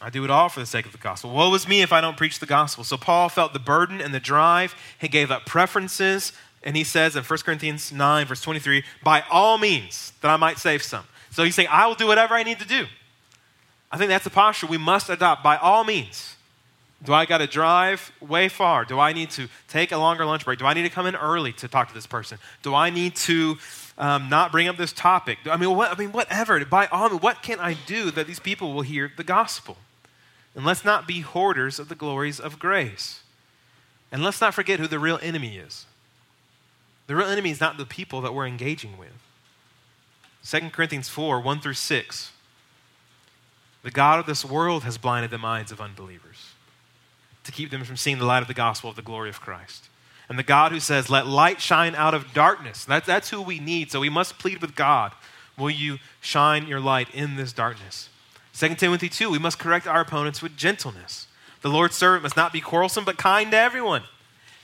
I do it all for the sake of the gospel. Woe is me if I don't preach the gospel. So Paul felt the burden and the drive. He gave up preferences. And he says in 1 Corinthians 9, verse 23, by all means, that I might save some. So he's saying, I will do whatever I need to do. I think that's a posture we must adopt by all means. Do I got to drive way far? Do I need to take a longer lunch break? Do I need to come in early to talk to this person? Do I need to um, not bring up this topic? I mean, what, I mean, whatever. By all means, what can I do that these people will hear the gospel? And let's not be hoarders of the glories of grace. And let's not forget who the real enemy is. The real enemy is not the people that we're engaging with. 2 Corinthians 4 1 through 6. The God of this world has blinded the minds of unbelievers to keep them from seeing the light of the gospel of the glory of Christ. And the God who says, Let light shine out of darkness. That, that's who we need. So we must plead with God. Will you shine your light in this darkness? 2 Timothy 2, we must correct our opponents with gentleness. The Lord's servant must not be quarrelsome, but kind to everyone,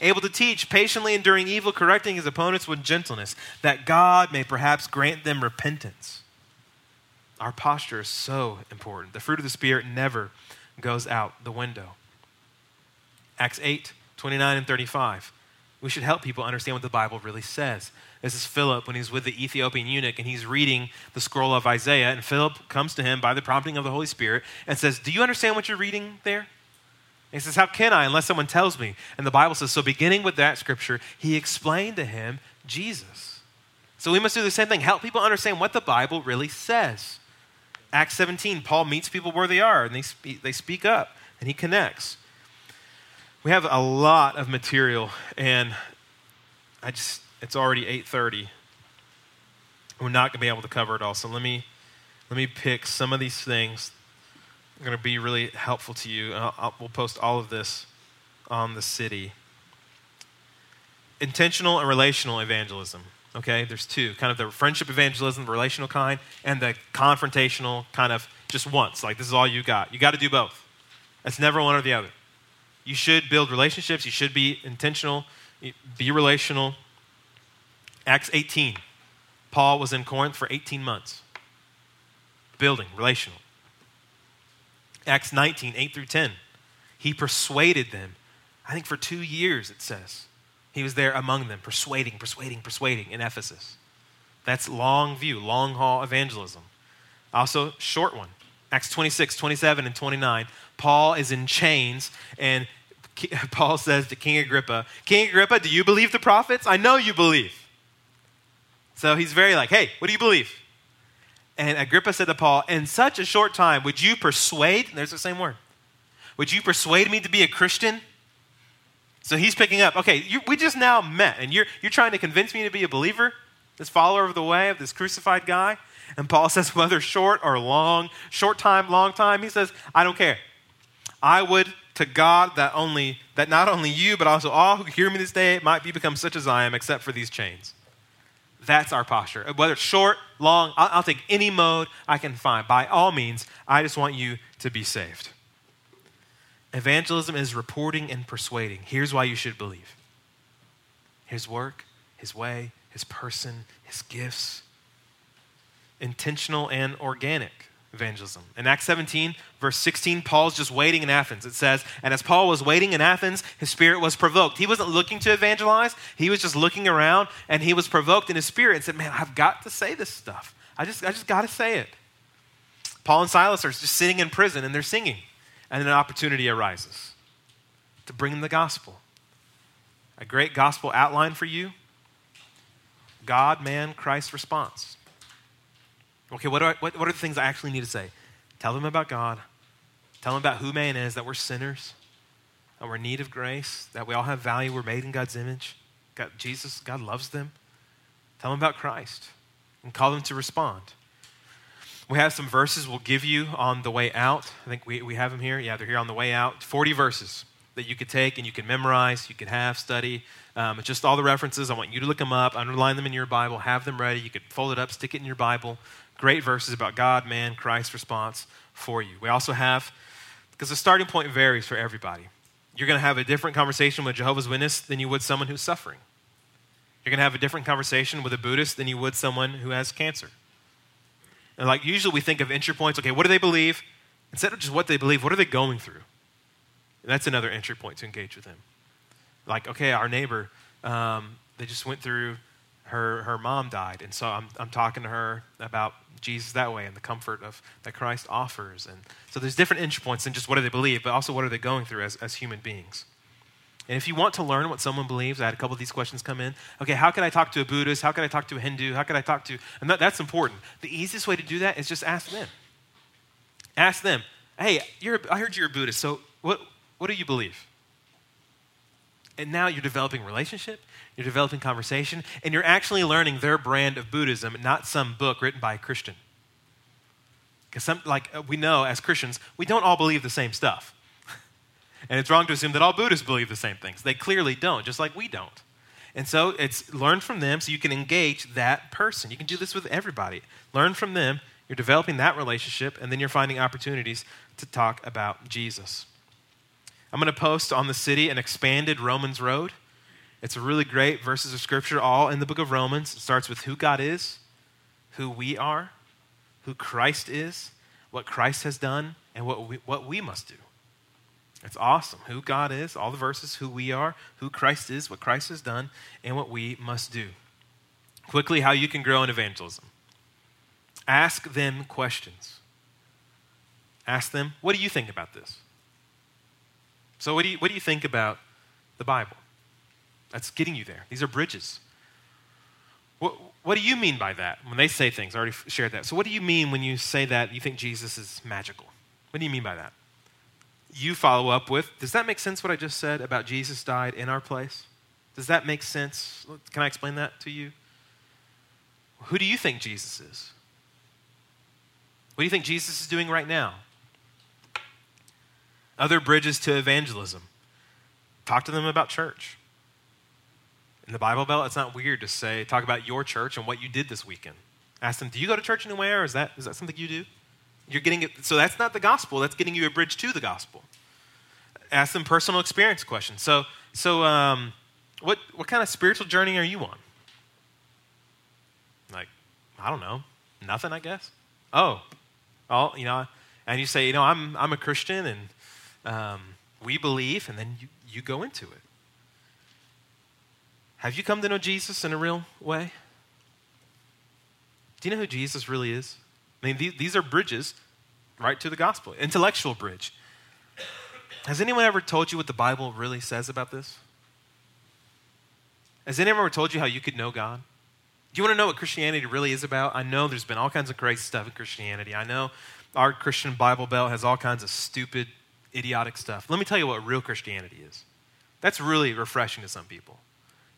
able to teach, patiently enduring evil, correcting his opponents with gentleness, that God may perhaps grant them repentance. Our posture is so important. The fruit of the Spirit never goes out the window. Acts 8, 29 and 35. We should help people understand what the Bible really says. This is Philip when he's with the Ethiopian eunuch and he's reading the scroll of Isaiah. And Philip comes to him by the prompting of the Holy Spirit and says, Do you understand what you're reading there? And he says, How can I unless someone tells me? And the Bible says, So beginning with that scripture, he explained to him Jesus. So we must do the same thing help people understand what the Bible really says. Acts 17, Paul meets people where they are and they they speak up and he connects we have a lot of material and i just it's already 8.30 we're not going to be able to cover it all so let me let me pick some of these things are going to be really helpful to you I'll, I'll, we'll post all of this on the city. Intentional and relational evangelism okay? There's two kind of the friendship evangelism the relational kind and the confrontational kind of just once like this is all you got. You got to do both. It's never one or the other you should build relationships. You should be intentional, be relational. Acts 18. Paul was in Corinth for 18 months, building, relational. Acts 19, 8 through 10. He persuaded them. I think for two years, it says. He was there among them, persuading, persuading, persuading in Ephesus. That's long view, long haul evangelism. Also, short one. Acts 26, 27, and 29. Paul is in chains, and Paul says to King Agrippa, King Agrippa, do you believe the prophets? I know you believe. So he's very like, hey, what do you believe? And Agrippa said to Paul, in such a short time, would you persuade, there's the same word, would you persuade me to be a Christian? So he's picking up, okay, you, we just now met, and you're, you're trying to convince me to be a believer, this follower of the way of this crucified guy? And Paul says, whether short or long, short time, long time, he says, I don't care. I would to God that only that not only you, but also all who hear me this day might be become such as I am, except for these chains. That's our posture. Whether short, long, I'll, I'll take any mode I can find. By all means, I just want you to be saved. Evangelism is reporting and persuading. Here's why you should believe His work, His way, His person, His gifts. Intentional and organic evangelism. In Acts 17, verse 16, Paul's just waiting in Athens. It says, And as Paul was waiting in Athens, his spirit was provoked. He wasn't looking to evangelize, he was just looking around and he was provoked in his spirit and said, Man, I've got to say this stuff. I just, I just got to say it. Paul and Silas are just sitting in prison and they're singing. And an opportunity arises to bring them the gospel. A great gospel outline for you God, man, Christ response. Okay, what, I, what, what are the things I actually need to say? Tell them about God. Tell them about who man is, that we're sinners, that we're in need of grace, that we all have value, we're made in God's image. God, Jesus, God loves them. Tell them about Christ and call them to respond. We have some verses we'll give you on the way out. I think we, we have them here. Yeah, they're here on the way out. 40 verses that you could take and you can memorize, you can have, study. Um, just all the references. I want you to look them up, underline them in your Bible, have them ready. You could fold it up, stick it in your Bible great verses about God, man, Christ's response for you. We also have, because the starting point varies for everybody. You're going to have a different conversation with Jehovah's Witness than you would someone who's suffering. You're going to have a different conversation with a Buddhist than you would someone who has cancer. And like usually we think of entry points, okay, what do they believe? Instead of just what they believe, what are they going through? And that's another entry point to engage with them. Like, okay, our neighbor, um, they just went through her, her mom died. And so I'm, I'm talking to her about Jesus that way and the comfort of that Christ offers. And so there's different entry points than just what do they believe, but also what are they going through as, as human beings. And if you want to learn what someone believes, I had a couple of these questions come in. Okay, how can I talk to a Buddhist? How can I talk to a Hindu? How can I talk to, and that, that's important. The easiest way to do that is just ask them. Ask them, hey, I heard you're a Buddhist, so what, what do you believe? And now you're developing relationship, you're developing conversation, and you're actually learning their brand of Buddhism, not some book written by a Christian. Because some, like uh, we know as Christians, we don't all believe the same stuff. and it's wrong to assume that all Buddhists believe the same things. They clearly don't, just like we don't. And so it's learn from them so you can engage that person. You can do this with everybody. Learn from them, you're developing that relationship, and then you're finding opportunities to talk about Jesus. I'm going to post on the city an expanded Romans road. It's a really great verses of scripture, all in the book of Romans. It starts with who God is, who we are, who Christ is, what Christ has done, and what we, what we must do. It's awesome. Who God is, all the verses, who we are, who Christ is, what Christ has done, and what we must do. Quickly, how you can grow in evangelism. Ask them questions. Ask them, what do you think about this? So, what do you, what do you think about the Bible? That's getting you there. These are bridges. What, what do you mean by that when they say things? I already shared that. So, what do you mean when you say that you think Jesus is magical? What do you mean by that? You follow up with Does that make sense what I just said about Jesus died in our place? Does that make sense? Can I explain that to you? Who do you think Jesus is? What do you think Jesus is doing right now? Other bridges to evangelism. Talk to them about church. In the Bible Belt, it's not weird to say, talk about your church and what you did this weekend. Ask them, do you go to church anywhere? Or is that, is that something you do? You're getting it, so that's not the gospel, that's getting you a bridge to the gospel. Ask them personal experience questions. So, so um, what, what kind of spiritual journey are you on? Like, I don't know, nothing, I guess. Oh, oh, you know, and you say, you know, I'm, I'm a Christian and um, we believe, and then you, you go into it. Have you come to know Jesus in a real way? Do you know who Jesus really is? I mean, these, these are bridges right to the gospel, intellectual bridge. Has anyone ever told you what the Bible really says about this? Has anyone ever told you how you could know God? Do you want to know what Christianity really is about? I know there's been all kinds of crazy stuff in Christianity. I know our Christian Bible Belt has all kinds of stupid idiotic stuff. Let me tell you what real Christianity is. That's really refreshing to some people.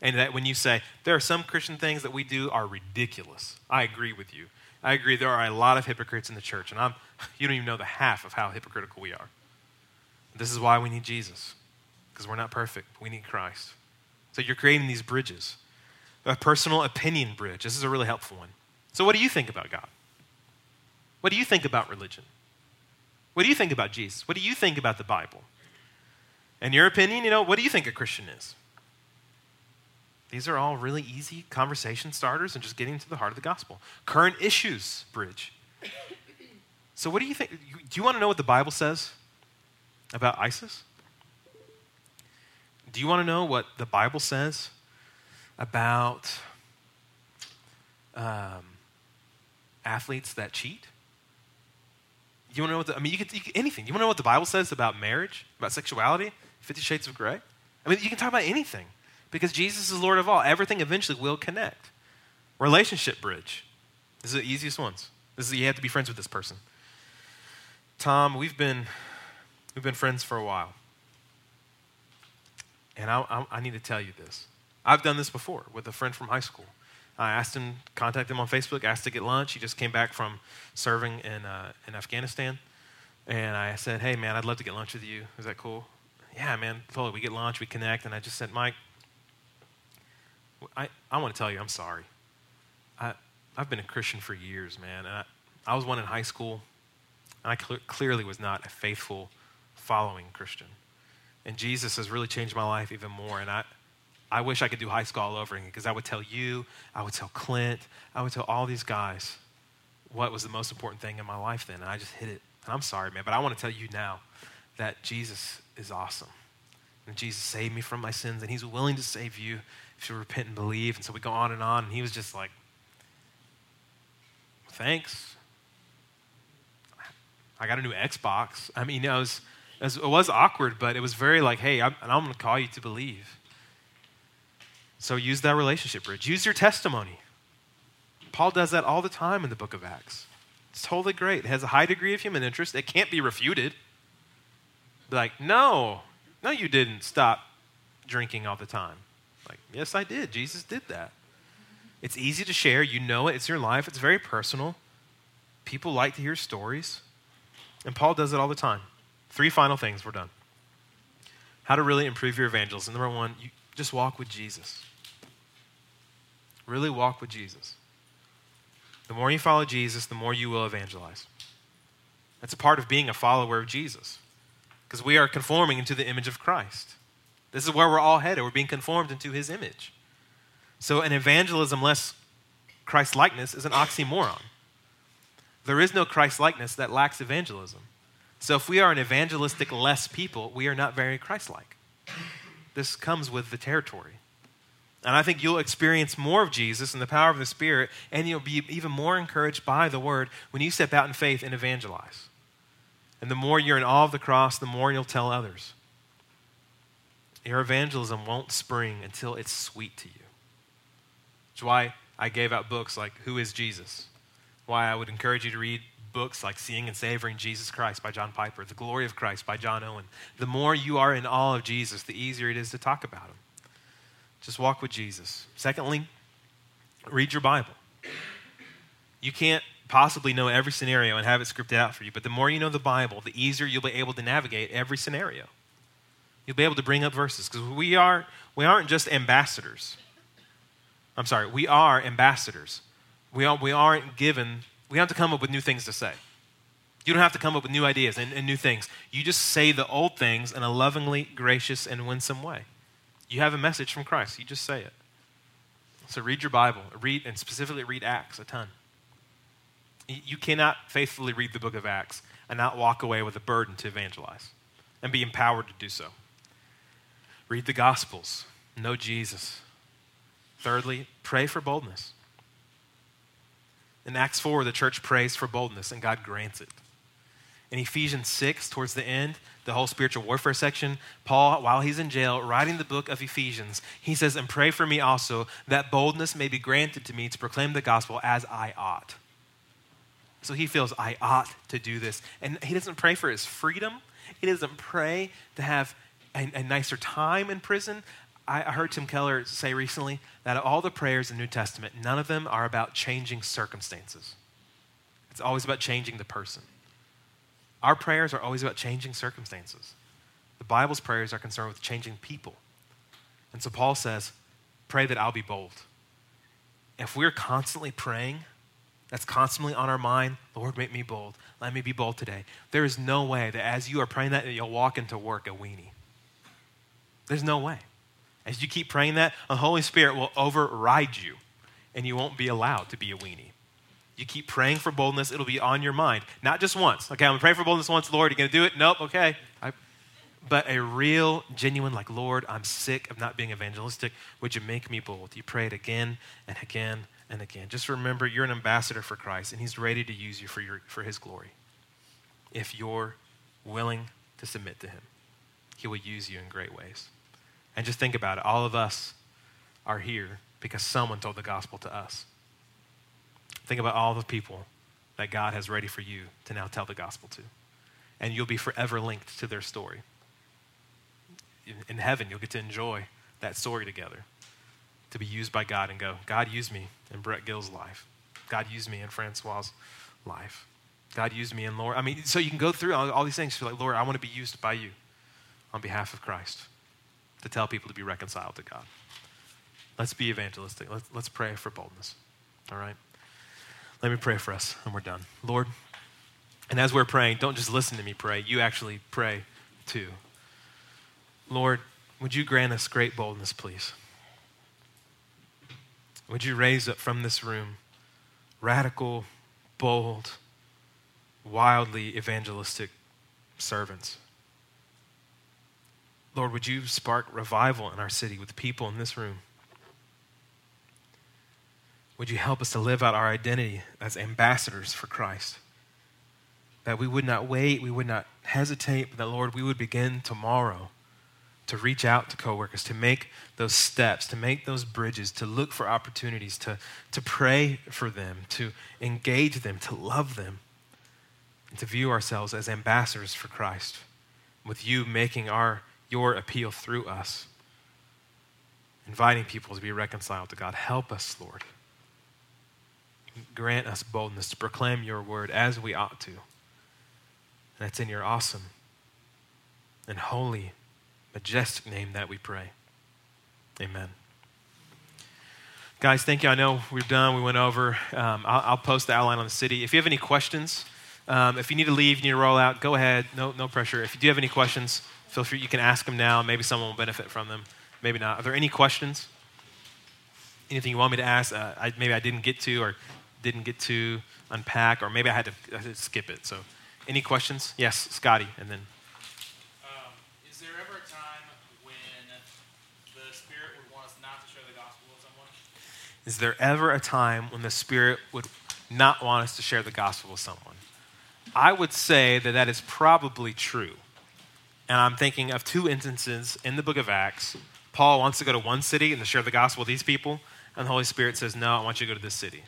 And that when you say, there are some Christian things that we do are ridiculous, I agree with you. I agree there are a lot of hypocrites in the church, and I'm, you don't even know the half of how hypocritical we are. This is why we need Jesus, because we're not perfect. We need Christ. So you're creating these bridges. a personal opinion bridge. This is a really helpful one. So, what do you think about God? What do you think about religion? What do you think about Jesus? What do you think about the Bible? In your opinion, you know, what do you think a Christian is? These are all really easy conversation starters and just getting to the heart of the gospel. Current issues bridge. So, what do you think? Do you want to know what the Bible says about ISIS? Do you want to know what the Bible says about um, athletes that cheat? You want to know what the, I mean, you could, you anything. You want to know what the Bible says about marriage, about sexuality? Fifty Shades of Grey? I mean, you can talk about anything because Jesus is Lord of all. Everything eventually will connect. Relationship bridge. This is the easiest ones. This is you have to be friends with this person. Tom, we've been we've been friends for a while, and I, I, I need to tell you this. I've done this before with a friend from high school. I asked him, contacted him on Facebook, asked to get lunch. He just came back from serving in, uh, in Afghanistan. And I said, hey, man, I'd love to get lunch with you. Is that cool? Yeah, man, totally. We get lunch, we connect. And I just said, Mike, I, I want to tell you, I'm sorry. I, I've been a Christian for years, man. And I, I was one in high school, and I cl- clearly was not a faithful, following Christian. And Jesus has really changed my life even more. And I, I wish I could do high school all over again because I would tell you, I would tell Clint, I would tell all these guys what was the most important thing in my life then. And I just hit it. And I'm sorry, man, but I want to tell you now that Jesus is awesome. And Jesus saved me from my sins, and He's willing to save you if you repent and believe. And so we go on and on. And He was just like, thanks. I got a new Xbox. I mean, it was, it was, awkward, but it was very like, hey, I'm, I'm going to call you to believe. So use that relationship bridge. Use your testimony. Paul does that all the time in the book of Acts. It's totally great. It has a high degree of human interest. It can't be refuted. Like, no, no, you didn't stop drinking all the time. Like, yes, I did. Jesus did that. It's easy to share. You know it. It's your life. It's very personal. People like to hear stories. And Paul does it all the time. Three final things. We're done. How to really improve your evangelism. Number one, you just walk with Jesus. Really walk with Jesus. The more you follow Jesus, the more you will evangelize. That's a part of being a follower of Jesus because we are conforming into the image of Christ. This is where we're all headed. We're being conformed into his image. So, an evangelism less Christ likeness is an oxymoron. There is no Christ likeness that lacks evangelism. So, if we are an evangelistic less people, we are not very Christ like. This comes with the territory. And I think you'll experience more of Jesus and the power of the Spirit, and you'll be even more encouraged by the Word when you step out in faith and evangelize. And the more you're in awe of the cross, the more you'll tell others. Your evangelism won't spring until it's sweet to you. Is why I gave out books like Who is Jesus? Why I would encourage you to read books like Seeing and Savoring Jesus Christ by John Piper, The Glory of Christ by John Owen. The more you are in awe of Jesus, the easier it is to talk about him. Just walk with Jesus. Secondly, read your Bible. You can't possibly know every scenario and have it scripted out for you, but the more you know the Bible, the easier you'll be able to navigate every scenario. You'll be able to bring up verses because we, are, we aren't just ambassadors. I'm sorry, we are ambassadors. We, are, we aren't given, we have to come up with new things to say. You don't have to come up with new ideas and, and new things. You just say the old things in a lovingly, gracious, and winsome way. You have a message from Christ, you just say it. So read your Bible, read and specifically read Acts a ton. You cannot faithfully read the book of Acts and not walk away with a burden to evangelize and be empowered to do so. Read the Gospels, know Jesus. Thirdly, pray for boldness. In Acts 4, the church prays for boldness and God grants it. In Ephesians 6, towards the end, the whole spiritual warfare section, Paul, while he's in jail, writing the book of Ephesians, he says, And pray for me also that boldness may be granted to me to proclaim the gospel as I ought. So he feels, I ought to do this. And he doesn't pray for his freedom, he doesn't pray to have a, a nicer time in prison. I, I heard Tim Keller say recently that all the prayers in the New Testament, none of them are about changing circumstances. It's always about changing the person. Our prayers are always about changing circumstances. The Bible's prayers are concerned with changing people. And so Paul says, Pray that I'll be bold. if we're constantly praying, that's constantly on our mind, Lord, make me bold. Let me be bold today. There is no way that as you are praying that, you'll walk into work a weenie. There's no way. As you keep praying that, the Holy Spirit will override you and you won't be allowed to be a weenie. You keep praying for boldness, it'll be on your mind. Not just once. Okay, I'm going to pray for boldness once, Lord. Are you going to do it? Nope, okay. I, but a real, genuine, like, Lord, I'm sick of not being evangelistic. Would you make me bold? You pray it again and again and again. Just remember, you're an ambassador for Christ, and He's ready to use you for, your, for His glory. If you're willing to submit to Him, He will use you in great ways. And just think about it all of us are here because someone told the gospel to us. Think about all the people that God has ready for you to now tell the gospel to. And you'll be forever linked to their story. In heaven, you'll get to enjoy that story together, to be used by God and go, God used me in Brett Gill's life. God used me in Francois' life. God used me in Lorde. I mean, so you can go through all, all these things. You're like, Lord, I want to be used by you on behalf of Christ to tell people to be reconciled to God. Let's be evangelistic. Let's, let's pray for boldness. All right? Let me pray for us, and we're done. Lord, and as we're praying, don't just listen to me pray, you actually pray too. Lord, would you grant us great boldness, please? Would you raise up from this room radical, bold, wildly evangelistic servants? Lord, would you spark revival in our city with people in this room? Would you help us to live out our identity as ambassadors for Christ? That we would not wait, we would not hesitate, but that, Lord, we would begin tomorrow to reach out to coworkers, to make those steps, to make those bridges, to look for opportunities, to, to pray for them, to engage them, to love them, and to view ourselves as ambassadors for Christ, with you making our your appeal through us, inviting people to be reconciled to God. Help us, Lord. Grant us boldness to proclaim your word as we ought to. It's in your awesome and holy, majestic name that we pray. Amen. Guys, thank you. I know we're done. We went over. Um, I'll, I'll, post the outline on the city. If you have any questions, um, if you need to leave, you need to roll out, go ahead. No, no pressure. If you do have any questions, feel free. You can ask them now. Maybe someone will benefit from them. Maybe not. Are there any questions? Anything you want me to ask? Uh, I, maybe I didn't get to, or didn't get to unpack, or maybe I had to, I had to skip it. So, any questions? Yes, Scotty, and then. Um, is there ever a time when the Spirit would want us not to share the gospel with someone? Is there ever a time when the Spirit would not want us to share the gospel with someone? I would say that that is probably true. And I'm thinking of two instances in the book of Acts. Paul wants to go to one city and to share the gospel with these people, and the Holy Spirit says, No, I want you to go to this city.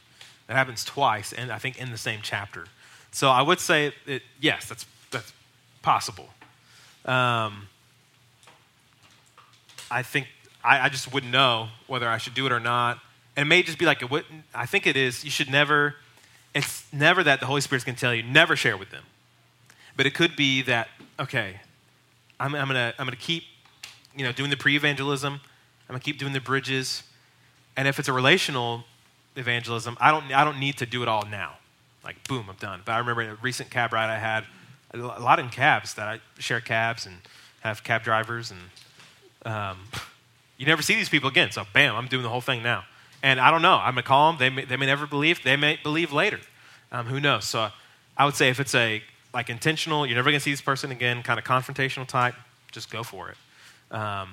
That happens twice, and I think in the same chapter. So I would say, it, yes, that's, that's possible. Um, I think I, I, just wouldn't know whether I should do it or not. And it may just be like it wouldn't. I think it is. You should never. It's never that the Holy Spirit's going to tell you never share with them, but it could be that okay, I'm, I'm gonna I'm gonna keep, you know, doing the pre-evangelism. I'm gonna keep doing the bridges, and if it's a relational evangelism, I don't, I don't need to do it all now. Like, boom, I'm done. But I remember a recent cab ride I had, a lot in cabs that I share cabs and have cab drivers, and um, you never see these people again. So, bam, I'm doing the whole thing now. And I don't know. I'm going to call them. They may, they may never believe. They may believe later. Um, who knows? So, I would say if it's a like intentional, you're never going to see this person again, kind of confrontational type, just go for it. Um,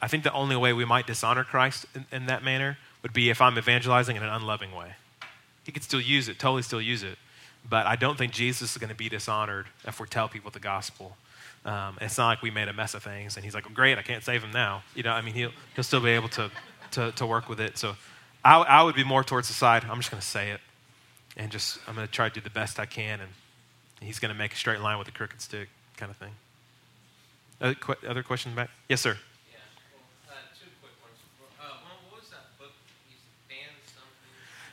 I think the only way we might dishonor Christ in, in that manner would be if I'm evangelizing in an unloving way. He could still use it, totally still use it. But I don't think Jesus is going to be dishonored if we tell people the gospel. Um, it's not like we made a mess of things and he's like, well, great, I can't save him now. You know, I mean, he'll, he'll still be able to, to, to work with it. So I, I would be more towards the side, I'm just going to say it and just, I'm going to try to do the best I can. And he's going to make a straight line with a crooked stick kind of thing. Other, other questions back? Yes, sir.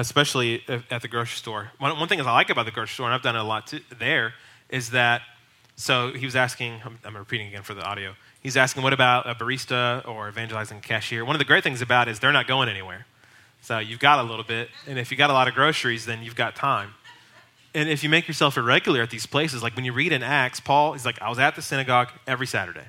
especially at the grocery store. One, one thing I like about the grocery store, and I've done it a lot there, is that. So he was asking. I'm, I'm repeating again for the audio. He's asking, "What about a barista or evangelizing cashier?" One of the great things about it is they're not going anywhere. So you've got a little bit, and if you got a lot of groceries, then you've got time. And if you make yourself a regular at these places, like when you read in Acts, Paul is like, "I was at the synagogue every Saturday."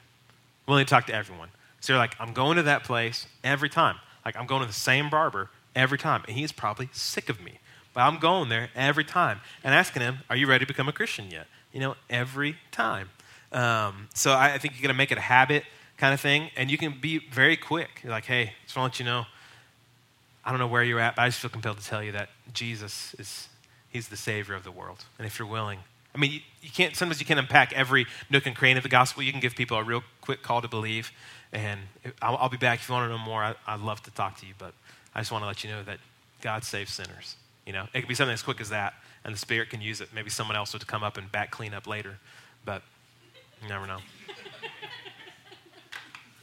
willing to talk to everyone. So you're like, I'm going to that place every time. Like, I'm going to the same barber every time. And he's probably sick of me. But I'm going there every time and asking him, Are you ready to become a Christian yet? You know, every time. Um, so I, I think you're going to make it a habit kind of thing. And you can be very quick. You're like, Hey, just want to let you know, I don't know where you're at, but I just feel compelled to tell you that Jesus is, he's the Savior of the world. And if you're willing, I mean, you, you can't, sometimes you can't unpack every nook and cranny of the gospel. You can give people a real quick call to believe. And I'll, I'll be back if you want to know more. I, I'd love to talk to you, but I just want to let you know that God saves sinners. You know, it could be something as quick as that, and the Spirit can use it. Maybe someone else would come up and back clean up later, but you never know.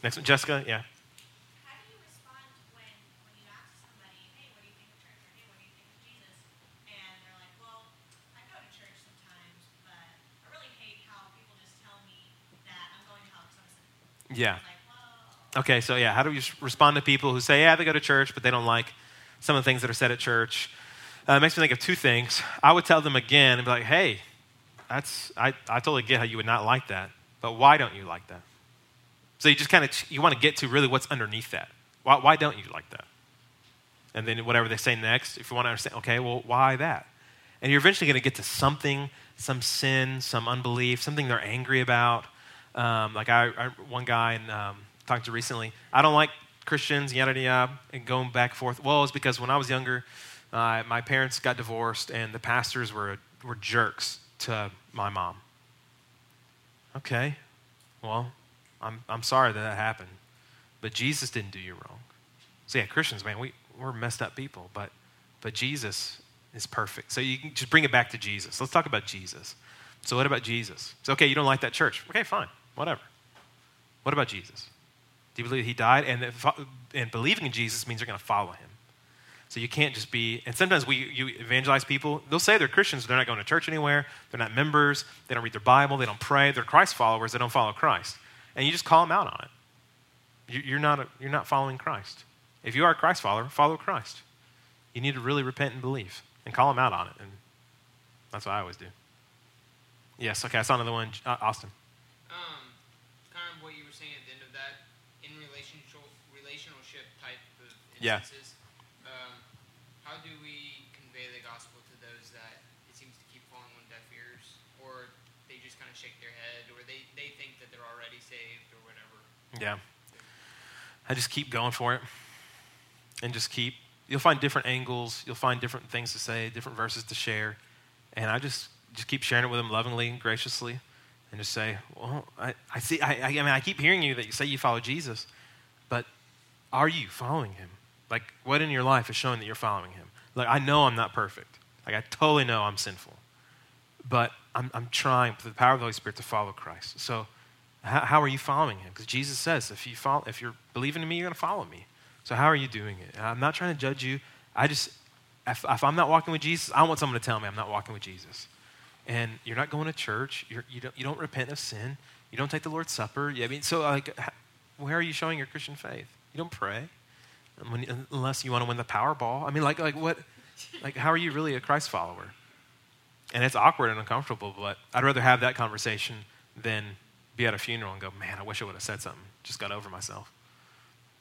Next one, Jessica. Yeah. How do you respond when, when you ask somebody, hey, what do you think of church? Or hey, what do you think of Jesus? And they're like, well, I go to church sometimes, but I really hate how people just tell me that I'm going to hell because I'm a sinner. Yeah. Okay, so yeah, how do s- respond to people who say, yeah, they go to church, but they don't like some of the things that are said at church? Uh, it makes me think of two things. I would tell them again and be like, hey, that's, I, I totally get how you would not like that, but why don't you like that? So you just kind of, you want to get to really what's underneath that. Why, why don't you like that? And then whatever they say next, if you want to understand, okay, well, why that? And you're eventually going to get to something, some sin, some unbelief, something they're angry about. Um, like I, I, one guy and um, talked to recently, I don't like Christians, yada yada, and going back and forth. Well, it's because when I was younger, uh, my parents got divorced, and the pastors were were jerks to my mom. Okay, well, I'm I'm sorry that that happened, but Jesus didn't do you wrong. So yeah, Christians, man, we we're messed up people, but but Jesus is perfect. So you can just bring it back to Jesus. Let's talk about Jesus. So what about Jesus? It's okay, you don't like that church. Okay, fine, whatever. What about Jesus? Do you believe he died? And, and believing in Jesus means you're going to follow him. So you can't just be, and sometimes we you evangelize people, they'll say they're Christians, but they're not going to church anywhere, they're not members, they don't read their Bible, they don't pray, they're Christ followers, they don't follow Christ. And you just call them out on it. You- You're not, a, you're not following Christ. If you are a Christ follower, follow Christ. You need to really repent and believe and call them out on it. And that's what I always do. Yes, okay, I saw another one. Austin. Um, kind of what you were saying at the end of that, in relationship relationship type of Yeah. Um, how do we convey the gospel to those that it seems to keep falling on deaf ears, or they just kind of shake their head, or they, they think that they're already saved, or whatever? Yeah. I just keep going for it. And just keep, you'll find different angles, you'll find different things to say, different verses to share. And I just, just keep sharing it with them lovingly and graciously. And just say, well, I, I see, I, I mean, I keep hearing you that you say you follow Jesus, but are you following him? Like, what in your life is showing that you're following him? Like, I know I'm not perfect. Like, I totally know I'm sinful. But I'm, I'm trying, through the power of the Holy Spirit, to follow Christ. So, how, how are you following him? Because Jesus says, if, you follow, if you're believing in me, you're going to follow me. So, how are you doing it? I'm not trying to judge you. I just, if, if I'm not walking with Jesus, I want someone to tell me I'm not walking with Jesus. And you're not going to church. You're, you, don't, you don't repent of sin. You don't take the Lord's Supper. I mean, so, like, where are you showing your Christian faith? You don't pray when, unless you want to win the Powerball. I mean, like, like what? Like, how are you really a Christ follower? And it's awkward and uncomfortable, but I'd rather have that conversation than be at a funeral and go, man, I wish I would have said something. Just got over myself.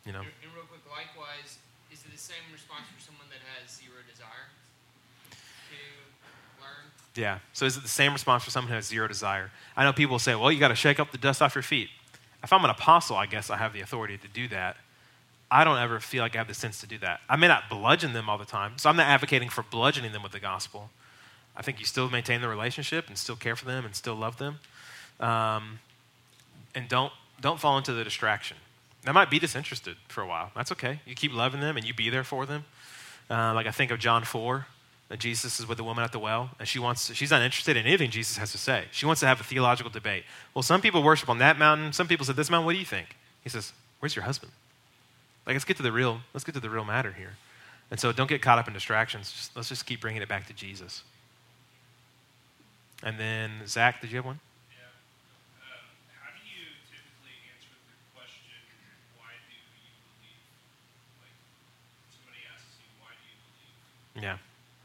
You know? And, and real quick, likewise, is it the same response for someone that has zero desire to learn? Yeah. So is it the same response for someone who has zero desire? I know people say, well, you got to shake up the dust off your feet. If I'm an apostle, I guess I have the authority to do that. I don't ever feel like I have the sense to do that. I may not bludgeon them all the time, so I'm not advocating for bludgeoning them with the gospel. I think you still maintain the relationship and still care for them and still love them. Um, and don't, don't fall into the distraction. They might be disinterested for a while. That's okay. You keep loving them and you be there for them. Uh, like I think of John 4. that Jesus is with the woman at the well, and she wants she's not interested in anything Jesus has to say. She wants to have a theological debate. Well, some people worship on that mountain. Some people said this mountain. What do you think? He says, "Where's your husband?" Like, let's get to the real. Let's get to the real matter here. And so, don't get caught up in distractions. Just, let's just keep bringing it back to Jesus. And then Zach, did you have one? Yeah. You typically answer the question, why do you believe? Like, somebody asks you, why do you believe? Yeah.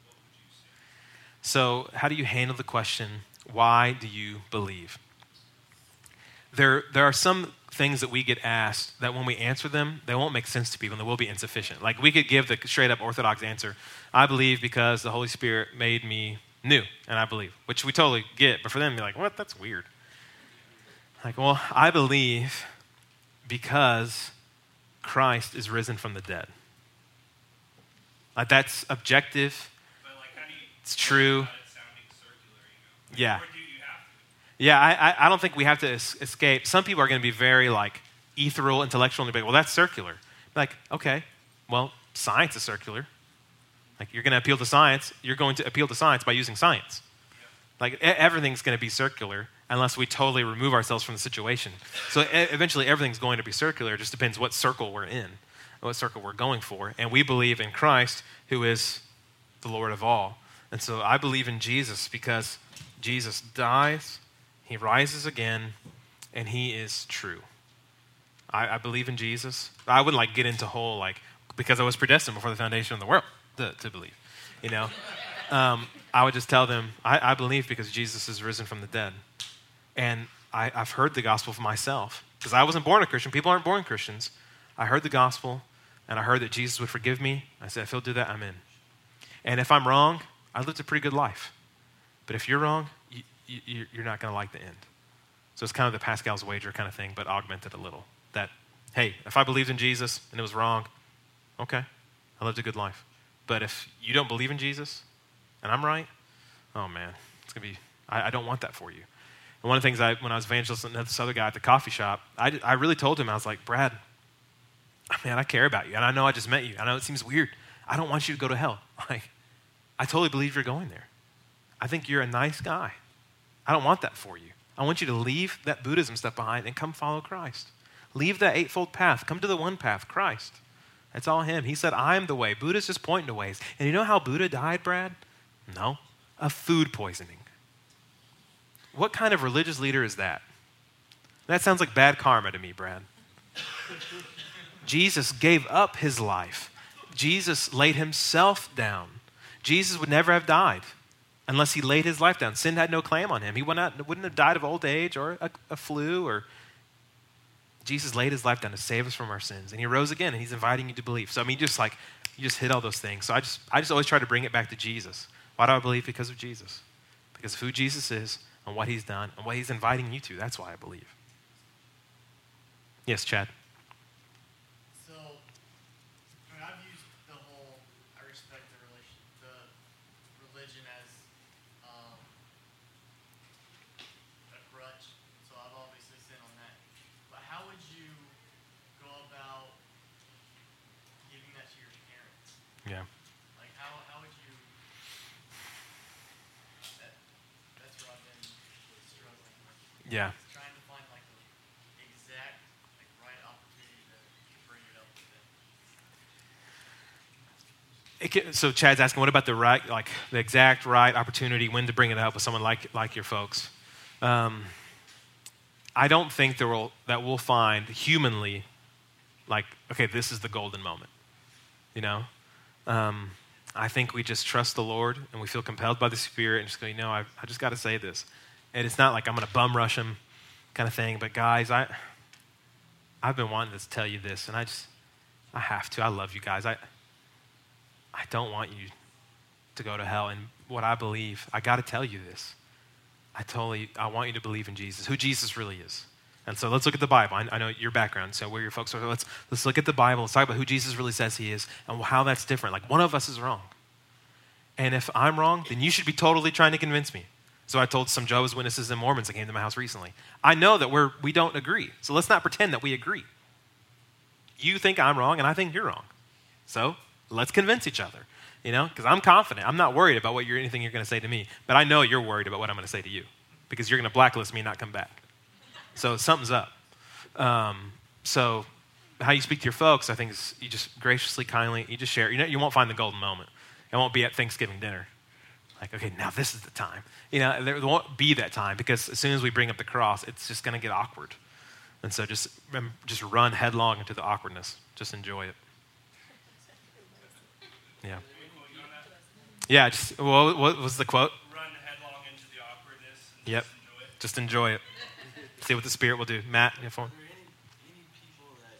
What would you say? So, how do you handle the question, why do you believe? There, there are some things that we get asked that when we answer them, they won't make sense to people and they will be insufficient. Like we could give the straight up orthodox answer I believe because the Holy Spirit made me new, and I believe, which we totally get. But for them, you're like, what? That's weird. Like, well, I believe because Christ is risen from the dead. Like, that's objective, But, like, how do you it's true. it circular, you know? Yeah. Or do you have to? Yeah, I, I, don't think we have to es- escape. Some people are going to be very like ethereal, intellectual, and be like, well, that's circular. Like, okay, well, science is circular. Like, you're going to appeal to science. You're going to appeal to science by using science. Like, everything's going to be circular unless we totally remove ourselves from the situation. So, eventually, everything's going to be circular. It just depends what circle we're in, what circle we're going for. And we believe in Christ, who is the Lord of all. And so, I believe in Jesus because Jesus dies, he rises again, and he is true. I, I believe in Jesus. I wouldn't like get into whole like because I was predestined before the foundation of the world to, to believe. You know, um, I would just tell them I, I believe because Jesus is risen from the dead, and I, I've heard the gospel for myself because I wasn't born a Christian. People aren't born Christians. I heard the gospel, and I heard that Jesus would forgive me. I said, if he'll do that, I'm in. And if I'm wrong, I lived a pretty good life. But if you're wrong, you're not going to like the end. So it's kind of the Pascal's wager kind of thing, but augmented a little. That, hey, if I believed in Jesus and it was wrong, okay, I lived a good life. But if you don't believe in Jesus and I'm right, oh man, it's going to be, I, I don't want that for you. And one of the things I, when I was evangelisting this other guy at the coffee shop, I, I really told him, I was like, Brad, man, I care about you. And I know I just met you. I know it seems weird. I don't want you to go to hell. Like, I totally believe you're going there. I think you're a nice guy. I don't want that for you. I want you to leave that Buddhism stuff behind and come follow Christ. Leave that eightfold path. Come to the one path, Christ. That's all Him. He said, I am the way. Buddha's just pointing to ways. And you know how Buddha died, Brad? No, of food poisoning. What kind of religious leader is that? That sounds like bad karma to me, Brad. Jesus gave up his life. Jesus laid himself down. Jesus would never have died unless he laid his life down. Sin had no claim on him. He would not, wouldn't have died of old age or a, a flu or. Jesus laid his life down to save us from our sins, and he rose again, and he's inviting you to believe. So I mean, just like you just hit all those things. So I just I just always try to bring it back to Jesus. Why do I believe? Because of Jesus, because of who Jesus is and what he's done and what he's inviting you to. That's why I believe. Yes, Chad. So, I mean, I've used the whole. I respect the relation, the religion as um, a crutch. So I've obviously sinned on that. But how would you go about giving that to your parents? Yeah. Like, how how would you? That, that's where I've been struggling with. Yeah. Is trying to find like the exact like right opportunity to, to bring it up with them. It ca- so Chad's asking, what about the right, like the exact right opportunity when to bring it up with someone like like your folks? Um, I don't think there will that we'll find humanly, like okay, this is the golden moment. You know, um, I think we just trust the Lord and we feel compelled by the Spirit and just go, you know, I, I just got to say this, and it's not like I'm going to bum rush him, kind of thing. But guys, I I've been wanting to tell you this, and I just I have to. I love you guys. I I don't want you to go to hell. And what I believe, I got to tell you this. I totally, I want you to believe in Jesus, who Jesus really is. And so let's look at the Bible. I, I know your background, so where your folks are. Let's, let's look at the Bible. Let's talk about who Jesus really says he is and how that's different. Like one of us is wrong. And if I'm wrong, then you should be totally trying to convince me. So I told some Jehovah's Witnesses and Mormons that came to my house recently. I know that we're, we don't agree. So let's not pretend that we agree. You think I'm wrong, and I think you're wrong. So let's convince each other. You know, because I'm confident. I'm not worried about what you're, anything you're going to say to me, but I know you're worried about what I'm going to say to you because you're going to blacklist me and not come back. So something's up. Um, so how you speak to your folks, I think, is you just graciously, kindly, you just share. You know, you won't find the golden moment. It won't be at Thanksgiving dinner. Like, okay, now this is the time. You know, there won't be that time because as soon as we bring up the cross, it's just going to get awkward. And so just, just run headlong into the awkwardness. Just enjoy it. Yeah. Yeah, just, what, what was the quote? Run headlong into the awkwardness and Yep. just enjoy it. Just enjoy it. See what the Spirit will do. Matt, you have one? Are there any, any people that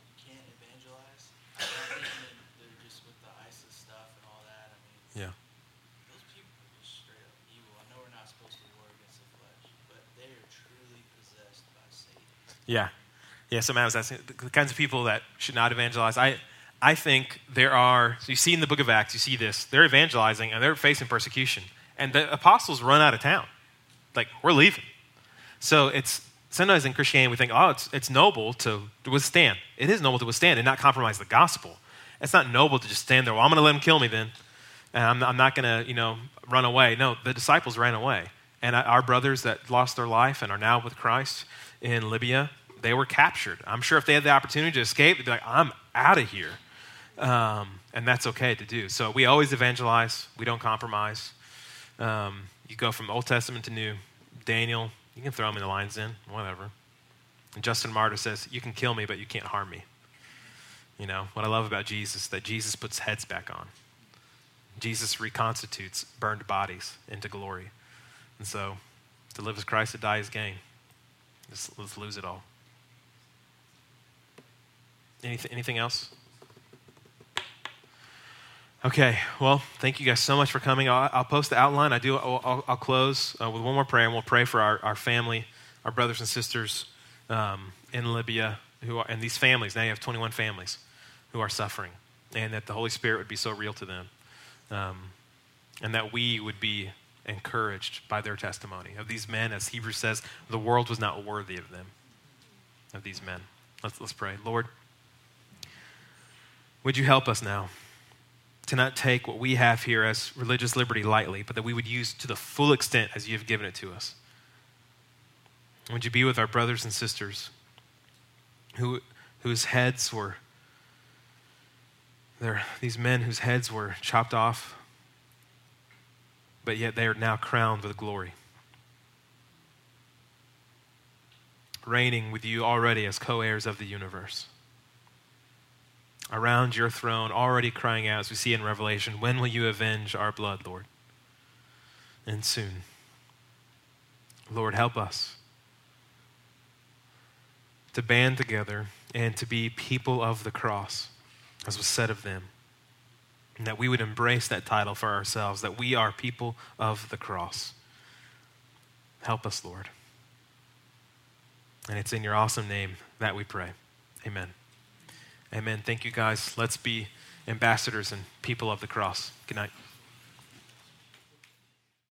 you can't evangelize? I'm thinking that they're just with the ISIS stuff and all that. I mean, Yeah. those people are just straight up evil. I know we're not supposed to war against the flesh, but they are truly possessed by Satan. Yeah. Yeah, so Matt was asking the kinds of people that should not evangelize. I, I think there are, so you see in the book of Acts, you see this. They're evangelizing and they're facing persecution. And the apostles run out of town. Like, we're leaving. So it's sometimes in Christianity we think, oh, it's, it's noble to, withstand. It is noble to withstand and not compromise the gospel. It's not noble to just stand there. Well, I'm going to let him kill me then, and I'm, I'm not going to, you know, run away. No, the disciples ran away, and our brothers that lost their life and are now with Christ in Libya, they were captured. I'm sure if they had the opportunity to escape, they'd be like, I'm out of here, um, and that's okay to do. So we always evangelize. We don't compromise. Um, you go from Old Testament to New. Daniel, you can throw him in the lion's den, whatever. And Justin Martyr says, You can kill me, but you can't harm me. You know, what I love about Jesus that Jesus puts heads back on. Jesus reconstitutes burned bodies into glory. And so, to live as Christ, to die is gain. Let's lose it all. Anything, anything else? Okay, well, thank you guys so much for coming. I'll, I'll post the outline. I do. I'll, I'll, close uh, with one more prayer, and we'll pray for our, our family, our brothers and sisters um, in Libya, who are, and these families. Now you have 21 families who are suffering, and that the Holy Spirit would be so real to them, um, and that we would be encouraged by their testimony of these men. As Hebrews says, the world was not worthy of them, of these men. Let's, let's pray. Lord, would you help us now? to not take what we have here as religious liberty lightly, but that we would use to the full extent as you have given it to us. Would you be with our brothers and sisters who, whose heads were, there, these men whose heads were chopped off, but yet they are now crowned with glory. Reigning with you already as co heirs of the universe around your throne, already crying out, as we see in Revelation, When will you avenge our blood, Lord? And soon. Lord, help us to band together and to be people of the cross, as was said of them. And that we would embrace that title for ourselves, that we are people of the cross. Help us, Lord. And it's in your awesome name that we pray. Amen. Amen. Thank you, guys. Let's be ambassadors and people of the cross. Good night.